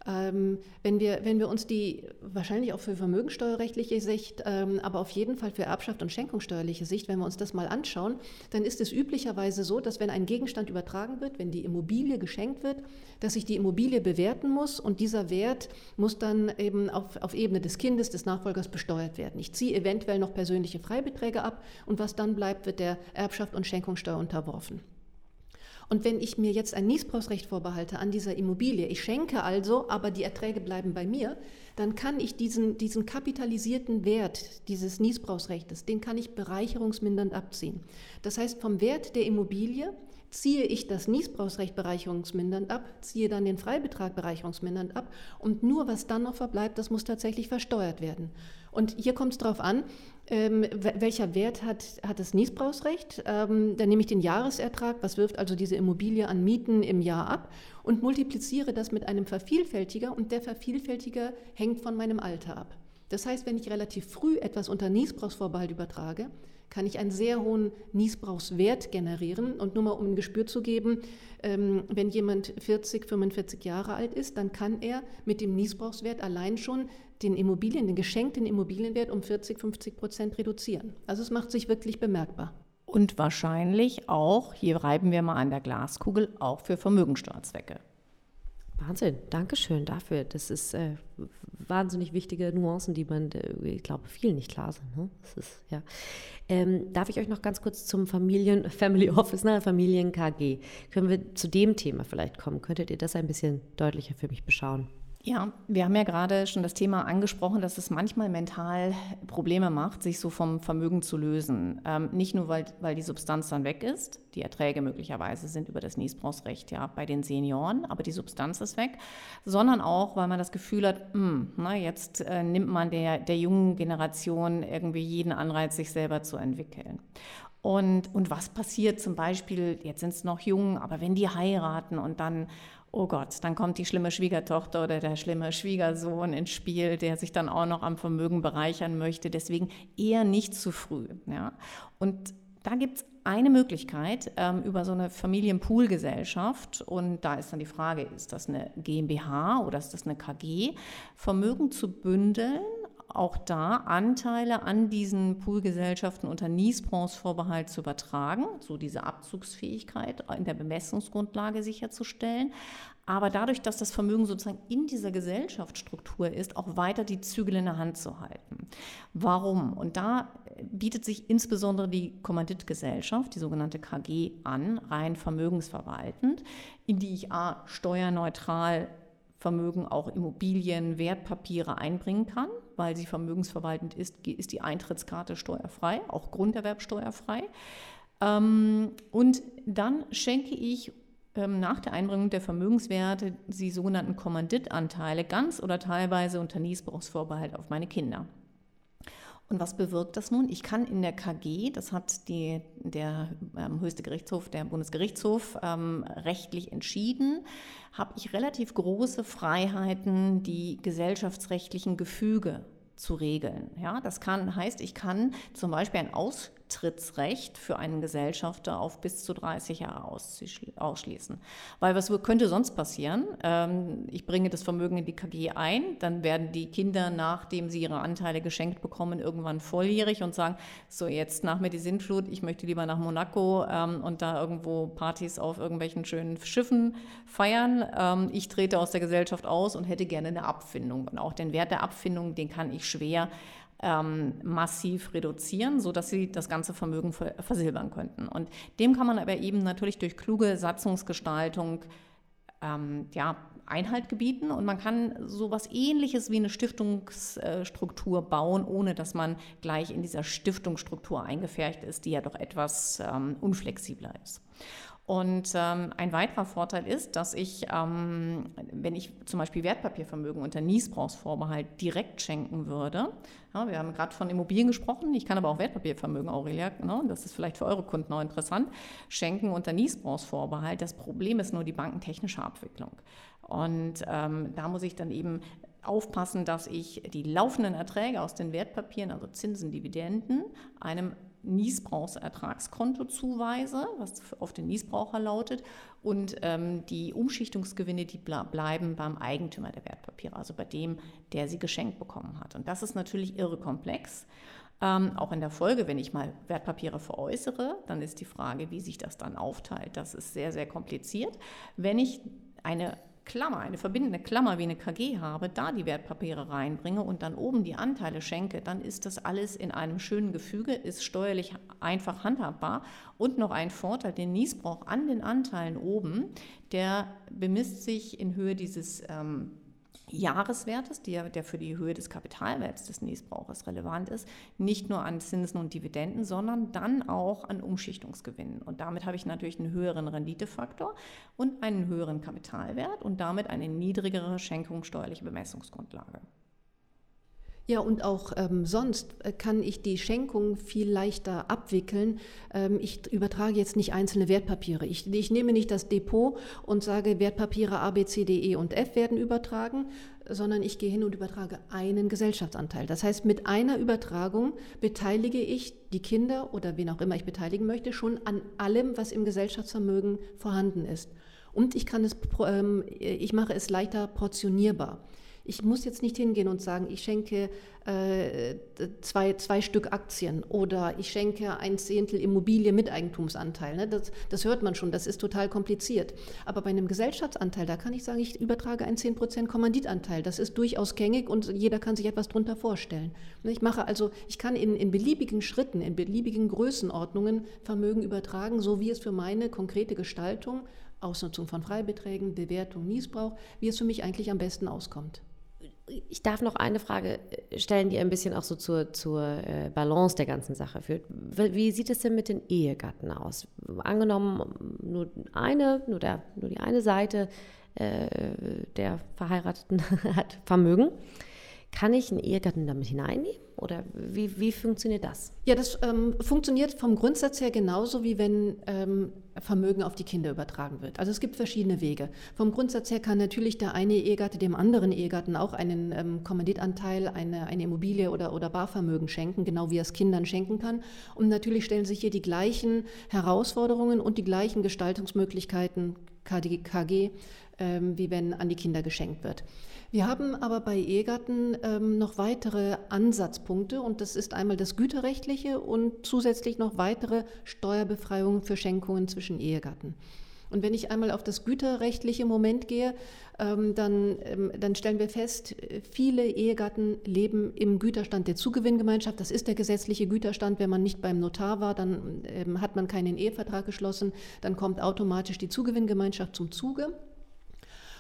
Ähm, wenn, wir, wenn wir uns die wahrscheinlich auch für vermögensteuerrechtliche Sicht, ähm, aber auf jeden Fall für Erbschaft und Schenkungssteuerliche Sicht, wenn wir uns das mal anschauen, dann ist es üblicherweise so, dass wenn ein Gegenstand übertragen wird, wenn die Immobilie geschenkt wird, dass ich die Immobilie bewerten muss und dieser Wert muss dann eben auf, auf Ebene des Kindes, des Nachfolgers besteuert werden. Ich ziehe eventuell noch persönliche Freibeträge ab und was dann bleibt, wird der Erbschaft und Schenkungssteuer unterworfen. Und wenn ich mir jetzt ein Niesbrauchsrecht vorbehalte an dieser Immobilie, ich schenke also, aber die Erträge bleiben bei mir, dann kann ich diesen, diesen kapitalisierten Wert dieses Niesbrauchsrechtes, den kann ich bereicherungsmindernd abziehen. Das heißt, vom Wert der Immobilie ziehe ich das Niesbrauchsrecht bereicherungsmindernd ab, ziehe dann den Freibetrag bereicherungsmindernd ab und nur was dann noch verbleibt, das muss tatsächlich versteuert werden. Und hier kommt es darauf an, ähm, welcher Wert hat, hat das Niesbrauchsrecht? Ähm, dann nehme ich den Jahresertrag, was wirft also diese Immobilie an Mieten im Jahr ab und multipliziere das mit einem Vervielfältiger und der Vervielfältiger hängt von meinem Alter ab. Das heißt, wenn ich relativ früh etwas unter Niesbrauchsvorbehalt übertrage, kann ich einen sehr hohen Niesbrauchswert generieren. Und nur mal um ein Gespür zu geben, ähm, wenn jemand 40, 45 Jahre alt ist, dann kann er mit dem Niesbrauchswert allein schon den Immobilien, den geschenkten Immobilienwert um 40, 50 Prozent reduzieren. Also es macht sich wirklich bemerkbar. Und wahrscheinlich auch, hier reiben wir mal an der Glaskugel, auch für Vermögensteuerzwecke. Wahnsinn, Dankeschön dafür. Das ist äh, wahnsinnig wichtige Nuancen, die man, äh, ich glaube, vielen nicht klar sind. Ne? Das ist, ja. Ähm, darf ich euch noch ganz kurz zum Familien, Family Office, ne, Familien KG, können wir zu dem Thema vielleicht kommen? Könntet ihr das ein bisschen deutlicher für mich beschauen? Ja, wir haben ja gerade schon das Thema angesprochen, dass es manchmal mental Probleme macht, sich so vom Vermögen zu lösen. Ähm, nicht nur, weil, weil die Substanz dann weg ist, die Erträge möglicherweise sind über das Niesbrauchsrecht ja bei den Senioren, aber die Substanz ist weg, sondern auch, weil man das Gefühl hat, mh, hm, na, jetzt äh, nimmt man der, der jungen Generation irgendwie jeden Anreiz, sich selber zu entwickeln. Und, und was passiert zum Beispiel, jetzt sind es noch jung, aber wenn die heiraten und dann oh Gott, dann kommt die schlimme Schwiegertochter oder der schlimme Schwiegersohn ins Spiel, der sich dann auch noch am Vermögen bereichern möchte. Deswegen eher nicht zu früh. Ja? Und da gibt es eine Möglichkeit ähm, über so eine Familienpoolgesellschaft und da ist dann die Frage, ist das eine GmbH oder ist das eine KG, Vermögen zu bündeln auch da Anteile an diesen Poolgesellschaften unter Niesbranchevorbehalt zu übertragen, so diese Abzugsfähigkeit in der Bemessungsgrundlage sicherzustellen. Aber dadurch, dass das Vermögen sozusagen in dieser Gesellschaftsstruktur ist, auch weiter die Zügel in der Hand zu halten. Warum? Und da bietet sich insbesondere die Kommanditgesellschaft, die sogenannte KG, an, rein vermögensverwaltend, in die ich A, steuerneutral Vermögen auch Immobilien, Wertpapiere einbringen kann, weil sie vermögensverwaltend ist, ist die Eintrittskarte steuerfrei, auch Grunderwerbsteuerfrei. Ähm, und dann schenke ich ähm, nach der Einbringung der Vermögenswerte die sogenannten Kommanditanteile ganz oder teilweise unter Niesbrauchsvorbehalt auf meine Kinder. Und was bewirkt das nun? Ich kann in der KG, das hat die, der ähm, höchste Gerichtshof, der Bundesgerichtshof, ähm, rechtlich entschieden, habe ich relativ große Freiheiten, die gesellschaftsrechtlichen Gefüge zu regeln. Ja, das kann, heißt, ich kann zum Beispiel ein Aus Auftrittsrecht für einen Gesellschafter auf bis zu 30 Jahre ausschließen. Weil was könnte sonst passieren? Ähm, ich bringe das Vermögen in die KG ein, dann werden die Kinder, nachdem sie ihre Anteile geschenkt bekommen, irgendwann volljährig und sagen, so jetzt nach mir die Sintflut, ich möchte lieber nach Monaco ähm, und da irgendwo Partys auf irgendwelchen schönen Schiffen feiern. Ähm, ich trete aus der Gesellschaft aus und hätte gerne eine Abfindung. Und auch den Wert der Abfindung, den kann ich schwer ähm, massiv reduzieren, sodass sie das ganze Vermögen versilbern könnten. Und dem kann man aber eben natürlich durch kluge Satzungsgestaltung ähm, ja, Einhalt gebieten und man kann sowas ähnliches wie eine Stiftungsstruktur bauen, ohne dass man gleich in dieser Stiftungsstruktur eingefärcht ist, die ja doch etwas ähm, unflexibler ist. Und ähm, ein weiterer Vorteil ist, dass ich, ähm, wenn ich zum Beispiel Wertpapiervermögen unter Niesbrauchsvorbehalt direkt schenken würde, ja, wir haben gerade von Immobilien gesprochen, ich kann aber auch Wertpapiervermögen, Aurelia, ne, das ist vielleicht für eure Kunden auch interessant, schenken unter Niesbrauchsvorbehalt. Das Problem ist nur die bankentechnische Abwicklung. Und ähm, da muss ich dann eben aufpassen, dass ich die laufenden Erträge aus den Wertpapieren, also Zinsen, Dividenden, einem Niesbrauchsertragskonto zuweise, was auf den Niesbraucher lautet, und ähm, die Umschichtungsgewinne, die bleiben beim Eigentümer der Wertpapiere, also bei dem, der sie geschenkt bekommen hat. Und das ist natürlich irre komplex. Ähm, auch in der Folge, wenn ich mal Wertpapiere veräußere, dann ist die Frage, wie sich das dann aufteilt. Das ist sehr, sehr kompliziert. Wenn ich eine Klammer, eine verbindende Klammer wie eine KG habe, da die Wertpapiere reinbringe und dann oben die Anteile schenke, dann ist das alles in einem schönen Gefüge, ist steuerlich einfach handhabbar. Und noch ein Vorteil, den Niesbrauch an den Anteilen oben, der bemisst sich in Höhe dieses ähm, Jahreswertes, der, der für die Höhe des Kapitalwerts des Niesbrauchers relevant ist, nicht nur an Zinsen und Dividenden, sondern dann auch an Umschichtungsgewinnen. Und damit habe ich natürlich einen höheren Renditefaktor und einen höheren Kapitalwert und damit eine niedrigere schenkungssteuerliche Bemessungsgrundlage. Ja, und auch ähm, sonst äh, kann ich die Schenkung viel leichter abwickeln. Ähm, ich übertrage jetzt nicht einzelne Wertpapiere. Ich, ich, nehme nicht das Depot und sage, Wertpapiere A, B, C, D, E und F werden übertragen, sondern ich gehe hin und übertrage einen Gesellschaftsanteil. Das heißt, mit einer Übertragung beteilige ich die Kinder oder wen auch immer ich beteiligen möchte, schon an allem, was im Gesellschaftsvermögen vorhanden ist. Und ich kann es, ähm, ich mache es leichter portionierbar. Ich muss jetzt nicht hingehen und sagen, ich schenke äh, zwei, zwei Stück Aktien oder ich schenke ein Zehntel Immobilie mit Eigentumsanteil. Ne? Das, das hört man schon, das ist total kompliziert. Aber bei einem Gesellschaftsanteil, da kann ich sagen, ich übertrage einen 10% Kommanditanteil. Das ist durchaus gängig und jeder kann sich etwas darunter vorstellen. Ne? Ich mache also, ich kann in, in beliebigen Schritten, in beliebigen Größenordnungen Vermögen übertragen, so wie es für meine konkrete Gestaltung Ausnutzung von Freibeträgen, Bewertung, Niesbrauch, wie es für mich eigentlich am besten auskommt ich darf noch eine Frage äh, stellen, die ein bisschen auch so zur, zur äh, Balance der ganzen Sache führt. Wie sieht es denn mit den Ehegatten aus? Angenommen, nur eine, nur, der, nur die eine Seite äh, der Verheirateten hat Vermögen. Kann ich einen Ehegatten damit hineinnehmen oder wie, wie funktioniert das? Ja, das ähm, funktioniert vom Grundsatz her genauso, wie wenn ähm, Vermögen auf die Kinder übertragen wird. Also es gibt verschiedene Wege. Vom Grundsatz her kann natürlich der eine Ehegatte dem anderen Ehegatten auch einen ähm, Kommanditanteil, eine, eine Immobilie oder, oder Barvermögen schenken, genau wie er es Kindern schenken kann. Und natürlich stellen sich hier die gleichen Herausforderungen und die gleichen Gestaltungsmöglichkeiten KG, ähm, wie wenn an die Kinder geschenkt wird. Wir haben aber bei Ehegatten ähm, noch weitere Ansatzpunkte und das ist einmal das Güterrechtliche und zusätzlich noch weitere Steuerbefreiungen für Schenkungen zwischen Ehegatten. Und wenn ich einmal auf das güterrechtliche Moment gehe, ähm, dann, ähm, dann stellen wir fest, viele Ehegatten leben im Güterstand der Zugewinngemeinschaft. Das ist der gesetzliche Güterstand. Wenn man nicht beim Notar war, dann ähm, hat man keinen Ehevertrag geschlossen. Dann kommt automatisch die Zugewinngemeinschaft zum Zuge.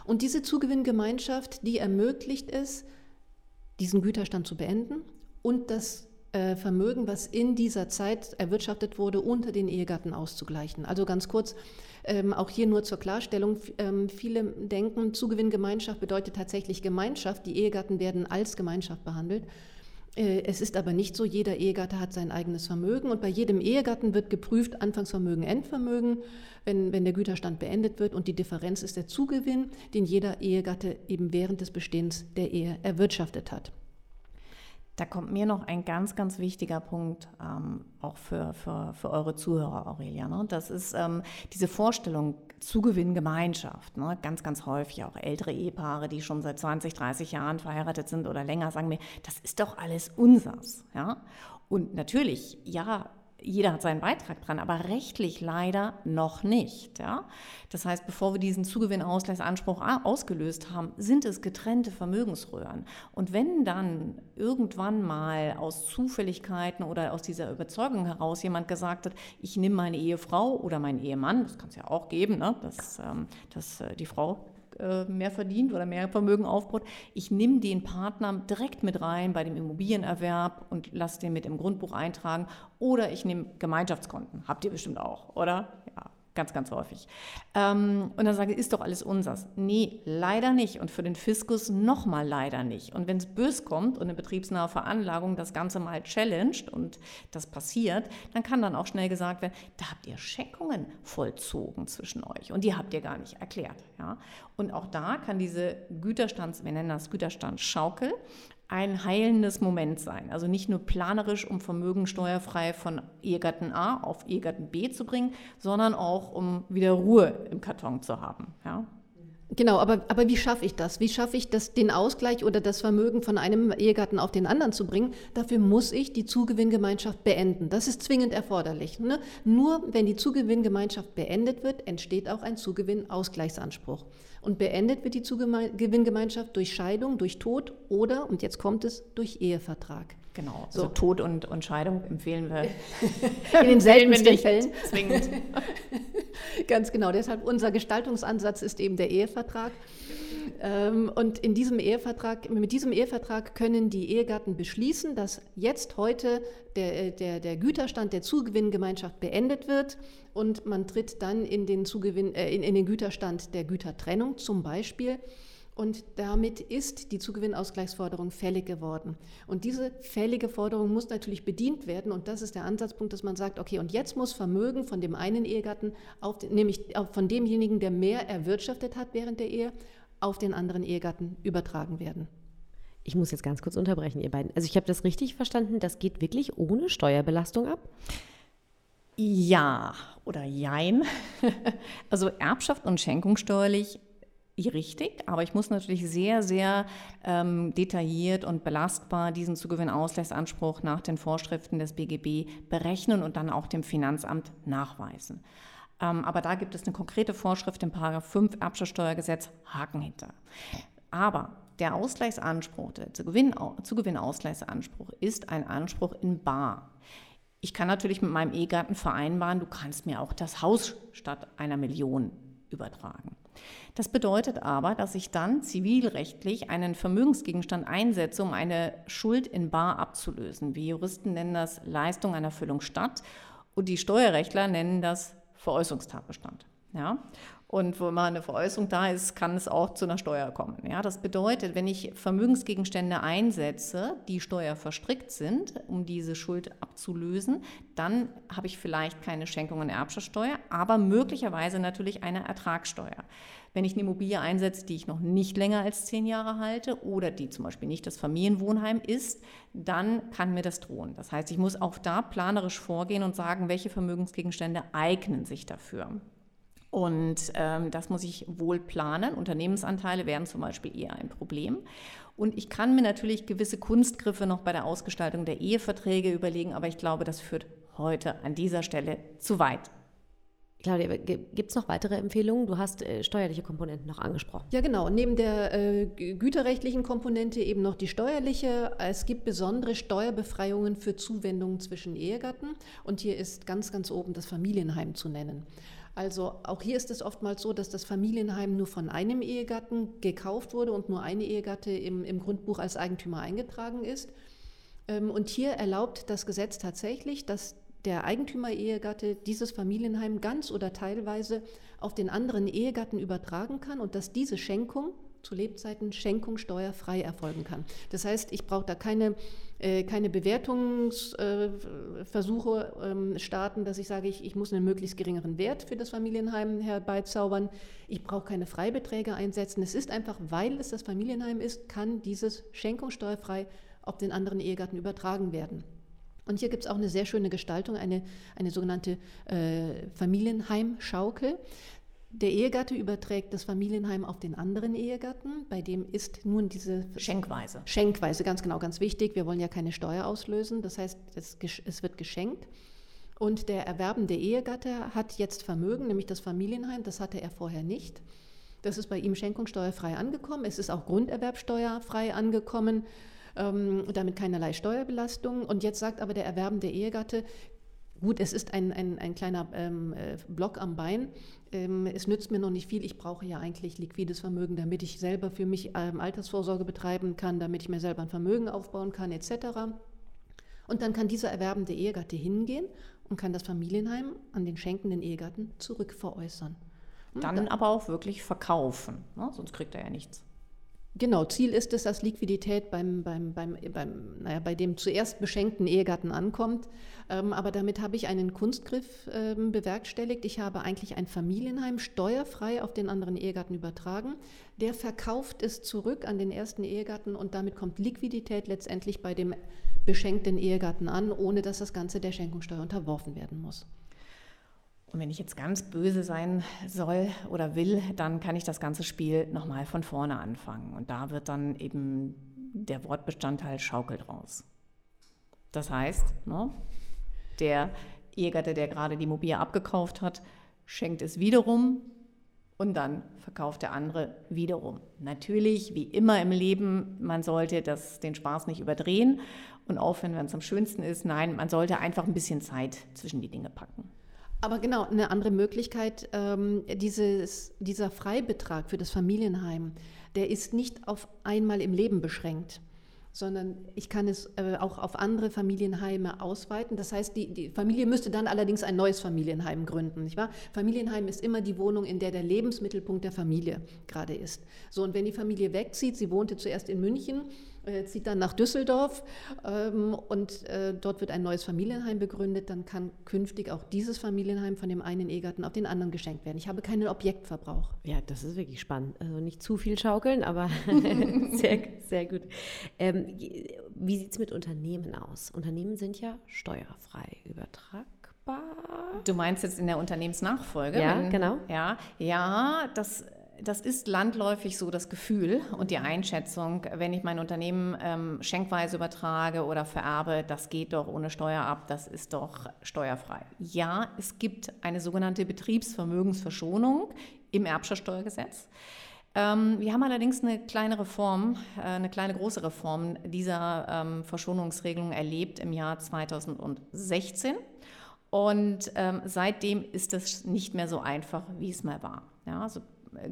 Und diese Zugewinngemeinschaft, die ermöglicht es, diesen Güterstand zu beenden und das äh, Vermögen, was in dieser Zeit erwirtschaftet wurde, unter den Ehegatten auszugleichen. Also ganz kurz, ähm, auch hier nur zur Klarstellung, ähm, viele denken, Zugewinngemeinschaft bedeutet tatsächlich Gemeinschaft. Die Ehegatten werden als Gemeinschaft behandelt. Äh, es ist aber nicht so, jeder Ehegatte hat sein eigenes Vermögen und bei jedem Ehegatten wird geprüft Anfangsvermögen, Endvermögen, wenn, wenn der Güterstand beendet wird und die Differenz ist der Zugewinn, den jeder Ehegatte eben während des Bestehens der Ehe erwirtschaftet hat. Da kommt mir noch ein ganz, ganz wichtiger Punkt ähm, auch für, für, für eure Zuhörer, Aurelia. Ne? Das ist ähm, diese Vorstellung Zugewinngemeinschaft. Ne? Ganz, ganz häufig auch ältere Ehepaare, die schon seit 20, 30 Jahren verheiratet sind oder länger, sagen mir, das ist doch alles unsers. Ja? Und natürlich, ja, jeder hat seinen Beitrag dran, aber rechtlich leider noch nicht. Ja? Das heißt, bevor wir diesen Zugewinnausgleichsanspruch ausgelöst haben, sind es getrennte Vermögensröhren. Und wenn dann irgendwann mal aus Zufälligkeiten oder aus dieser Überzeugung heraus jemand gesagt hat, ich nehme meine Ehefrau oder meinen Ehemann, das kann es ja auch geben, ne? dass, ähm, dass äh, die Frau mehr verdient oder mehr Vermögen aufbaut. Ich nehme den Partner direkt mit rein bei dem Immobilienerwerb und lasse den mit im Grundbuch eintragen. Oder ich nehme Gemeinschaftskonten. Habt ihr bestimmt auch, oder? Ja. Ganz, ganz häufig. Ähm, und dann sage ich, ist doch alles unsers. Nee, leider nicht. Und für den Fiskus nochmal leider nicht. Und wenn es bös kommt und eine betriebsnahe Veranlagung das Ganze mal challenged und das passiert, dann kann dann auch schnell gesagt werden, da habt ihr Schenkungen vollzogen zwischen euch und die habt ihr gar nicht erklärt. Ja? Und auch da kann diese Güterstands, wir nennen das Güterstandsschaukel, ein heilendes Moment sein. Also nicht nur planerisch, um Vermögen steuerfrei von Ehegatten A auf Ehegatten B zu bringen, sondern auch, um wieder Ruhe im Karton zu haben. Ja? Genau, aber, aber wie schaffe ich das? Wie schaffe ich das, den Ausgleich oder das Vermögen von einem Ehegatten auf den anderen zu bringen? Dafür muss ich die Zugewinngemeinschaft beenden. Das ist zwingend erforderlich. Ne? Nur wenn die Zugewinngemeinschaft beendet wird, entsteht auch ein Zugewinnausgleichsanspruch. Und beendet wird die Zugewinngemeinschaft durch Scheidung, durch Tod oder, und jetzt kommt es, durch Ehevertrag. Genau, so. also Tod und, und Scheidung empfehlen wir in den seltensten Fällen. Zwingend. Ganz genau, deshalb unser Gestaltungsansatz ist eben der Ehevertrag. Ähm, und in diesem Ehevertrag, mit diesem Ehevertrag können die Ehegatten beschließen, dass jetzt heute der, der, der Güterstand der Zugewinngemeinschaft beendet wird und man tritt dann in den, Zugewinn, äh, in, in den Güterstand der Gütertrennung zum Beispiel. Und damit ist die Zugewinnausgleichsforderung fällig geworden. Und diese fällige Forderung muss natürlich bedient werden. Und das ist der Ansatzpunkt, dass man sagt, okay, und jetzt muss Vermögen von dem einen Ehegatten, auf, nämlich von demjenigen, der mehr erwirtschaftet hat während der Ehe, auf den anderen Ehegatten übertragen werden. Ich muss jetzt ganz kurz unterbrechen, ihr beiden. Also ich habe das richtig verstanden, das geht wirklich ohne Steuerbelastung ab? Ja oder jein. Also Erbschaft und Schenkung steuerlich richtig, aber ich muss natürlich sehr, sehr ähm, detailliert und belastbar diesen Zugewinnausgleichsanspruch nach den Vorschriften des BGB berechnen und dann auch dem Finanzamt nachweisen. Ähm, aber da gibt es eine konkrete Vorschrift im Paragraph 5 Erbschaftssteuergesetz, Haken hinter. Aber der Ausgleichsanspruch, der Zugewinn, Zugewinnausgleichsanspruch ist ein Anspruch in Bar. Ich kann natürlich mit meinem Ehegatten vereinbaren, du kannst mir auch das Haus statt einer Million übertragen. Das bedeutet aber, dass ich dann zivilrechtlich einen Vermögensgegenstand einsetze, um eine Schuld in Bar abzulösen. Wir Juristen nennen das Leistung einer Füllung statt und die Steuerrechtler nennen das Veräußerungstatbestand. Ja? Und wo immer eine Veräußerung da ist, kann es auch zu einer Steuer kommen. Ja, das bedeutet, wenn ich Vermögensgegenstände einsetze, die steuerverstrickt sind, um diese Schuld abzulösen, dann habe ich vielleicht keine Schenkung und Erbschaftssteuer, aber möglicherweise natürlich eine Ertragssteuer. Wenn ich eine Immobilie einsetze, die ich noch nicht länger als zehn Jahre halte oder die zum Beispiel nicht das Familienwohnheim ist, dann kann mir das drohen. Das heißt, ich muss auch da planerisch vorgehen und sagen, welche Vermögensgegenstände eignen sich dafür. Und ähm, das muss ich wohl planen. Unternehmensanteile wären zum Beispiel eher ein Problem. Und ich kann mir natürlich gewisse Kunstgriffe noch bei der Ausgestaltung der Eheverträge überlegen, aber ich glaube, das führt heute an dieser Stelle zu weit. Claudia, gibt es noch weitere Empfehlungen? Du hast äh, steuerliche Komponenten noch angesprochen. Ja, genau. Neben der äh, güterrechtlichen Komponente eben noch die steuerliche. Es gibt besondere Steuerbefreiungen für Zuwendungen zwischen Ehegatten. Und hier ist ganz, ganz oben das Familienheim zu nennen. Also auch hier ist es oftmals so, dass das Familienheim nur von einem Ehegatten gekauft wurde und nur eine Ehegatte im, im Grundbuch als Eigentümer eingetragen ist. Ähm, und hier erlaubt das Gesetz tatsächlich, dass der Eigentümer-Ehegatte dieses Familienheim ganz oder teilweise auf den anderen Ehegatten übertragen kann und dass diese Schenkung zu Lebzeiten Schenkung steuerfrei erfolgen kann. Das heißt, ich brauche da keine, äh, keine Bewertungsversuche äh, ähm, starten, dass ich sage, ich, ich muss einen möglichst geringeren Wert für das Familienheim herbeizaubern. Ich brauche keine Freibeträge einsetzen. Es ist einfach, weil es das Familienheim ist, kann dieses Schenkung steuerfrei auf den anderen Ehegatten übertragen werden. Und hier gibt es auch eine sehr schöne Gestaltung, eine, eine sogenannte äh, Familienheimschaukel. Der Ehegatte überträgt das Familienheim auf den anderen Ehegatten, bei dem ist nun diese Schenkweise. Schenkweise, ganz genau, ganz wichtig. Wir wollen ja keine Steuer auslösen, das heißt, es, es wird geschenkt. Und der erwerbende Ehegatte hat jetzt Vermögen, nämlich das Familienheim, das hatte er vorher nicht. Das ist bei ihm schenkungssteuerfrei angekommen. Es ist auch grunderwerbsteuerfrei angekommen, ähm, damit keinerlei Steuerbelastung. Und jetzt sagt aber der erwerbende Ehegatte, gut, es ist ein, ein, ein kleiner ähm, äh, Block am Bein. Ähm, es nützt mir noch nicht viel. Ich brauche ja eigentlich liquides Vermögen, damit ich selber für mich ähm, Altersvorsorge betreiben kann, damit ich mir selber ein Vermögen aufbauen kann, etc. Und dann kann dieser erwerbende Ehegatte hingehen und kann das Familienheim an den schenkenden Ehegatten zurückveräußern. Dann, dann aber auch wirklich verkaufen, ne? sonst kriegt er ja nichts. Genau, Ziel ist es, dass Liquidität beim, beim, beim, beim, naja, bei dem zuerst beschenkten Ehegatten ankommt. Ähm, aber damit habe ich einen Kunstgriff ähm, bewerkstelligt. Ich habe eigentlich ein Familienheim steuerfrei auf den anderen Ehegatten übertragen. Der verkauft es zurück an den ersten Ehegatten und damit kommt Liquidität letztendlich bei dem beschenkten Ehegatten an, ohne dass das Ganze der Schenkungssteuer unterworfen werden muss. Und wenn ich jetzt ganz böse sein soll oder will, dann kann ich das ganze Spiel nochmal von vorne anfangen. Und da wird dann eben der Wortbestandteil schaukelt raus. Das heißt, ne, der Ehegatte, der gerade die Immobilie abgekauft hat, schenkt es wiederum und dann verkauft der andere wiederum. Natürlich, wie immer im Leben, man sollte das, den Spaß nicht überdrehen und aufhören, wenn es am schönsten ist. Nein, man sollte einfach ein bisschen Zeit zwischen die Dinge packen. Aber genau, eine andere Möglichkeit, ähm, dieses, dieser Freibetrag für das Familienheim, der ist nicht auf einmal im Leben beschränkt, sondern ich kann es äh, auch auf andere Familienheime ausweiten. Das heißt, die, die, Familie müsste dann allerdings ein neues Familienheim gründen, nicht wahr? Familienheim ist immer die Wohnung, in der der Lebensmittelpunkt der Familie gerade ist. So, und wenn die Familie wegzieht, sie wohnte zuerst in München, zieht dann nach Düsseldorf ähm, und äh, dort wird ein neues Familienheim begründet, dann kann künftig auch dieses Familienheim von dem einen Ehegatten auf den anderen geschenkt werden. Ich habe keinen Objektverbrauch. Ja, das ist wirklich spannend. Also nicht zu viel schaukeln, aber sehr, sehr gut. Ähm, wie sieht es mit Unternehmen aus? Unternehmen sind ja steuerfrei übertragbar. Du meinst jetzt in der Unternehmensnachfolge? Ja, wenn, genau. Ja, ja, das das ist landläufig so das Gefühl und die Einschätzung, wenn ich mein Unternehmen ähm, schenkweise übertrage oder vererbe, das geht doch ohne Steuer ab, das ist doch steuerfrei. Ja, es gibt eine sogenannte Betriebsvermögensverschonung im Erbschaftssteuergesetz. Ähm, wir haben allerdings eine kleine Reform, äh, eine kleine große Reform dieser ähm, Verschonungsregelung erlebt im Jahr 2016. Und ähm, seitdem ist es nicht mehr so einfach, wie es mal war. Ja, also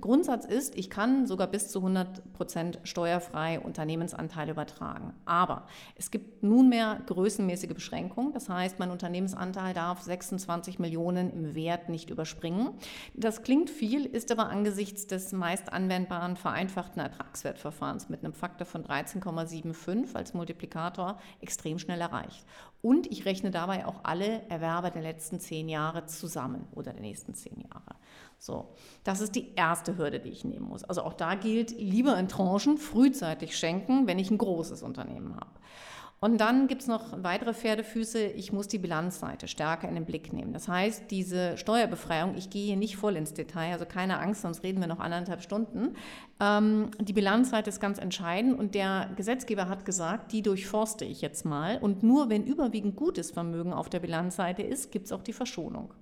Grundsatz ist, ich kann sogar bis zu 100 Prozent steuerfrei Unternehmensanteile übertragen. Aber es gibt nunmehr größenmäßige Beschränkungen. Das heißt, mein Unternehmensanteil darf 26 Millionen im Wert nicht überspringen. Das klingt viel, ist aber angesichts des meist anwendbaren vereinfachten Ertragswertverfahrens mit einem Faktor von 13,75 als Multiplikator extrem schnell erreicht. Und ich rechne dabei auch alle Erwerber der letzten zehn Jahre zusammen oder der nächsten zehn Jahre. So, das ist die erste Hürde, die ich nehmen muss. Also auch da gilt, lieber in Tranchen frühzeitig schenken, wenn ich ein großes Unternehmen habe. Und dann gibt es noch weitere Pferdefüße. Ich muss die Bilanzseite stärker in den Blick nehmen. Das heißt, diese Steuerbefreiung, ich gehe hier nicht voll ins Detail, also keine Angst, sonst reden wir noch anderthalb Stunden. Ähm, die Bilanzseite ist ganz entscheidend und der Gesetzgeber hat gesagt, die durchforste ich jetzt mal. Und nur wenn überwiegend gutes Vermögen auf der Bilanzseite ist, gibt es auch die Verschonung.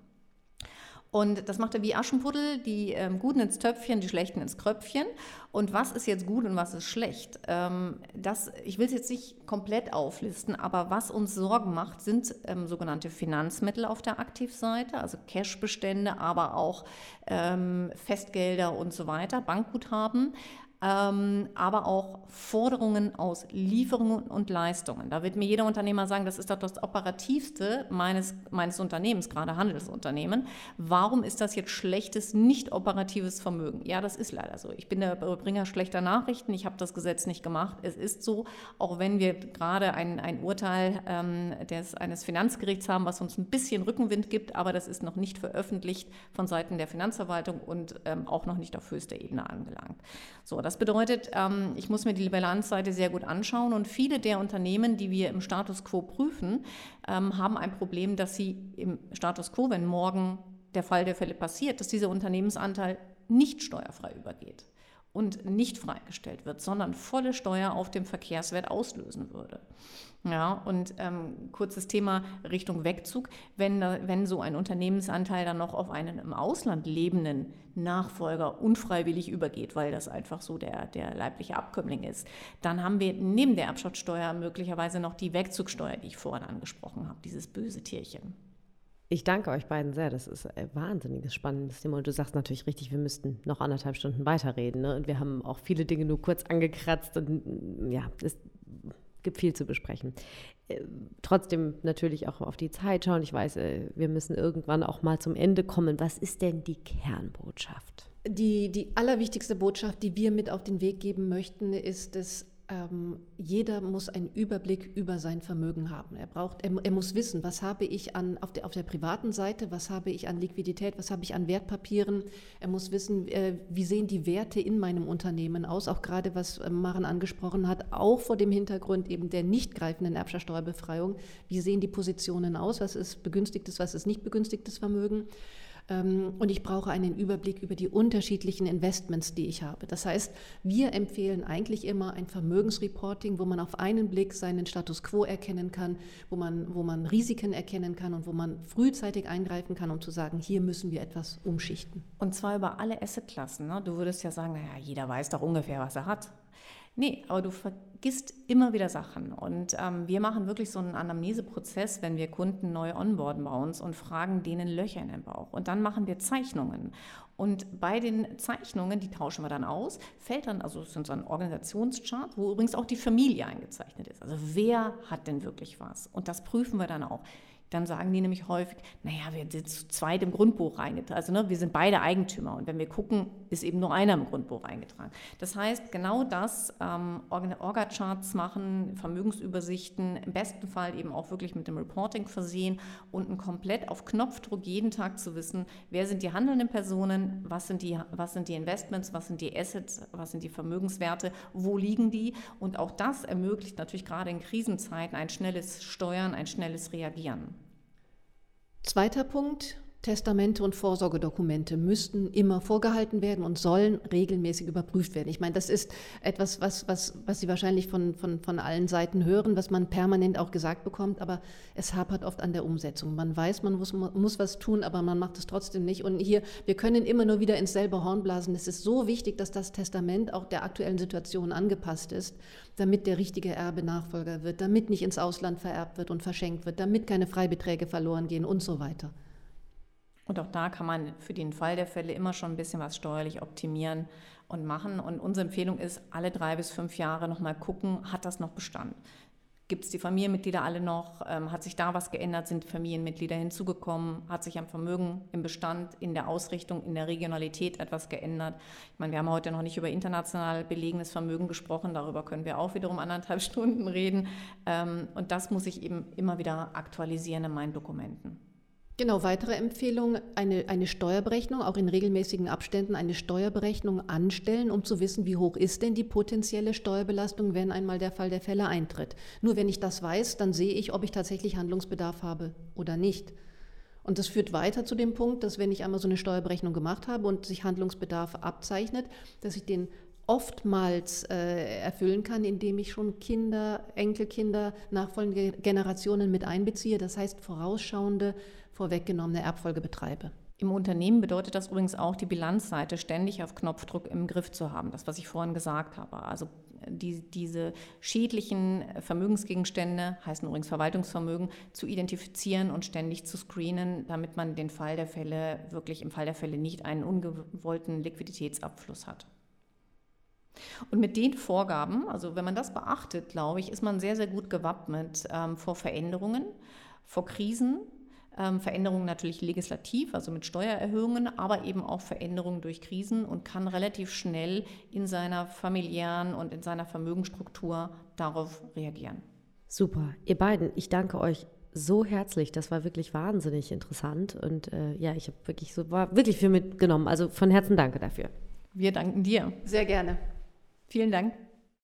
Und das macht er wie Aschenputtel, die ähm, Guten ins Töpfchen, die Schlechten ins Kröpfchen. Und was ist jetzt gut und was ist schlecht? Ähm, das, ich will es jetzt nicht komplett auflisten, aber was uns Sorgen macht, sind ähm, sogenannte Finanzmittel auf der Aktivseite, also Cashbestände, aber auch ähm, Festgelder und so weiter, Bankguthaben ähm, aber auch Forderungen aus Lieferungen und Leistungen. Da wird mir jeder Unternehmer sagen, das ist doch das Operativste meines, meines Unternehmens, gerade Handelsunternehmen. Warum ist das jetzt schlechtes, nicht operatives Vermögen? Ja, das ist leider so. Ich bin der Überbringer schlechter Nachrichten. Ich habe das Gesetz nicht gemacht. Es ist so, auch wenn wir gerade ein, ein Urteil ähm, des, eines Finanzgerichts haben, was uns ein bisschen Rückenwind gibt, aber das ist noch nicht veröffentlicht von Seiten der Finanzverwaltung und ähm, auch noch nicht auf höchster Ebene angelangt. So, das bedeutet, ähm, ich muss mir die Bilanzseite sehr gut anschauen und viele der Unternehmen, die wir im Status quo prüfen, ähm, haben ein Problem, dass sie im Status quo, wenn morgen der Fall der Fälle passiert, dass dieser Unternehmensanteil nicht steuerfrei übergeht und nicht freigestellt wird, sondern volle Steuer auf dem Verkehrswert auslösen würde. Ja, und ähm, kurzes Thema Richtung Wegzug. Wenn, wenn so ein Unternehmensanteil dann noch auf einen im Ausland lebenden Nachfolger unfreiwillig übergeht, weil das einfach so der, der leibliche Abkömmling ist, dann haben wir neben der Erbschaftssteuer möglicherweise noch die Wegzugsteuer, die ich vorhin angesprochen habe, dieses böse Tierchen. Ich danke euch beiden sehr. Das ist ein wahnsinniges, spannendes Thema. Und du sagst natürlich richtig, wir müssten noch anderthalb Stunden weiterreden. Ne? Und wir haben auch viele Dinge nur kurz angekratzt. Und ja, es gibt viel zu besprechen. Äh, trotzdem natürlich auch auf die Zeit schauen. Ich weiß, äh, wir müssen irgendwann auch mal zum Ende kommen. Was ist denn die Kernbotschaft? Die, die allerwichtigste Botschaft, die wir mit auf den Weg geben möchten, ist es, ähm, jeder muss einen Überblick über sein Vermögen haben. Er braucht, er, er, muss wissen, was habe ich an, auf, der, auf der privaten Seite, was habe ich an Liquidität, was habe ich an Wertpapieren. Er muss wissen, äh, wie sehen die Werte in meinem Unternehmen aus, auch gerade was äh, Maren angesprochen hat, auch vor dem Hintergrund eben der nicht greifenden Erbschaftssteuerbefreiung. Wie sehen die Positionen aus, was ist begünstigtes, was ist nicht begünstigtes Vermögen. Ähm, und ich brauche einen Überblick über die unterschiedlichen Investments, die ich habe. Das heißt, wir empfehlen eigentlich immer ein Vermögensreporting, wo man auf einen Blick seinen Status quo erkennen kann, wo man, wo man Risiken erkennen kann und wo man frühzeitig eingreifen kann, um zu sagen, hier müssen wir etwas umschichten. Und zwar über alle Assetklassen. Ne? Du würdest ja sagen, naja, jeder weiß doch ungefähr, was er hat. Nee, aber du vergisst immer wieder Sachen. Und ähm, wir machen wirklich so einen Anamneseprozess, wenn wir Kunden neu onboarden bei uns und fragen denen Löcher in den Bauch. Und dann machen wir Zeichnungen. Und bei den Zeichnungen, die tauschen wir dann aus, fällt dann, also es ist so ein Organisationschart, wo übrigens auch die Familie eingezeichnet ist. Also wer hat denn wirklich was? Und das prüfen wir dann auch dann sagen die nämlich häufig, naja, wir sind zu zweit im Grundbuch reingetragen. Also ne, wir sind beide Eigentümer und wenn wir gucken, ist eben nur einer im Grundbuch eingetragen. Das heißt, genau das, ähm, Orga-Charts machen, Vermögensübersichten, im besten Fall eben auch wirklich mit dem Reporting versehen und ein komplett auf Knopfdruck jeden Tag zu wissen, wer sind die handelnden Personen, was sind die, was sind die Investments, was sind die Assets, was sind die Vermögenswerte, wo liegen die und auch das ermöglicht natürlich gerade in Krisenzeiten ein schnelles Steuern, ein schnelles Reagieren. Zweiter Punkt, Testamente und Vorsorgedokumente müssten immer vorgehalten werden und sollen regelmäßig überprüft werden. Ich meine, das ist etwas, was, was, was Sie wahrscheinlich von, von, von allen Seiten hören, was man permanent auch gesagt bekommt, aber es hapert oft an der Umsetzung. Man weiß, man muss, muss was tun, aber man macht es trotzdem nicht. Und hier, wir können immer nur wieder ins selbe Horn blasen. Es ist so wichtig, dass das Testament auch der aktuellen Situation angepasst ist, damit der richtige Erbe Nachfolger wird, damit nicht ins Ausland vererbt wird und verschenkt wird, damit keine Freibeträge verloren gehen und so weiter. Und auch da kann man für den Fall der Fälle immer schon ein bisschen was steuerlich optimieren und machen. Und unsere Empfehlung ist, alle drei bis fünf Jahre nochmal gucken, hat das noch Bestand? Gibt es die Familienmitglieder alle noch? Ähm, hat sich da was geändert? Sind Familienmitglieder hinzugekommen? Hat sich am Vermögen, im Bestand, in der Ausrichtung, in der Regionalität etwas geändert? Ich meine, wir haben heute noch nicht über international belegenes Vermögen gesprochen. Darüber können wir auch wiederum anderthalb Stunden reden. Ähm, und das muss ich eben immer wieder aktualisieren in meinen Dokumenten. Genau, weitere Empfehlung, eine, eine Steuerberechnung, auch in regelmäßigen Abständen eine Steuerberechnung anstellen, um zu wissen, wie hoch ist denn die potenzielle Steuerbelastung, wenn einmal der Fall der Fälle eintritt. Nur wenn ich das weiß, dann sehe ich, ob ich tatsächlich Handlungsbedarf habe oder nicht. Und das führt weiter zu dem Punkt, dass wenn ich einmal so eine Steuerberechnung gemacht habe und sich Handlungsbedarf abzeichnet, dass ich den oftmals äh, erfüllen kann, indem ich schon Kinder, Enkelkinder, nachfolgende Generationen mit einbeziehe. Das heißt, vorausschauende vorweggenommene Erbfolge betreibe. Im Unternehmen bedeutet das übrigens auch, die Bilanzseite ständig auf Knopfdruck im Griff zu haben. Das, was ich vorhin gesagt habe. Also die, diese schädlichen Vermögensgegenstände, heißen übrigens Verwaltungsvermögen, zu identifizieren und ständig zu screenen, damit man den Fall der Fälle, wirklich im Fall der Fälle nicht einen ungewollten Liquiditätsabfluss hat. Und mit den Vorgaben, also wenn man das beachtet, glaube ich, ist man sehr, sehr gut gewappnet ähm, vor Veränderungen, vor Krisen ähm, Veränderungen natürlich legislativ, also mit Steuererhöhungen, aber eben auch Veränderungen durch Krisen und kann relativ schnell in seiner familiären und in seiner Vermögensstruktur darauf reagieren. Super. Ihr beiden, ich danke euch so herzlich. Das war wirklich wahnsinnig interessant und äh, ja, ich habe wirklich so war wirklich viel mitgenommen. Also von Herzen danke dafür. Wir danken dir. Sehr gerne. Vielen Dank.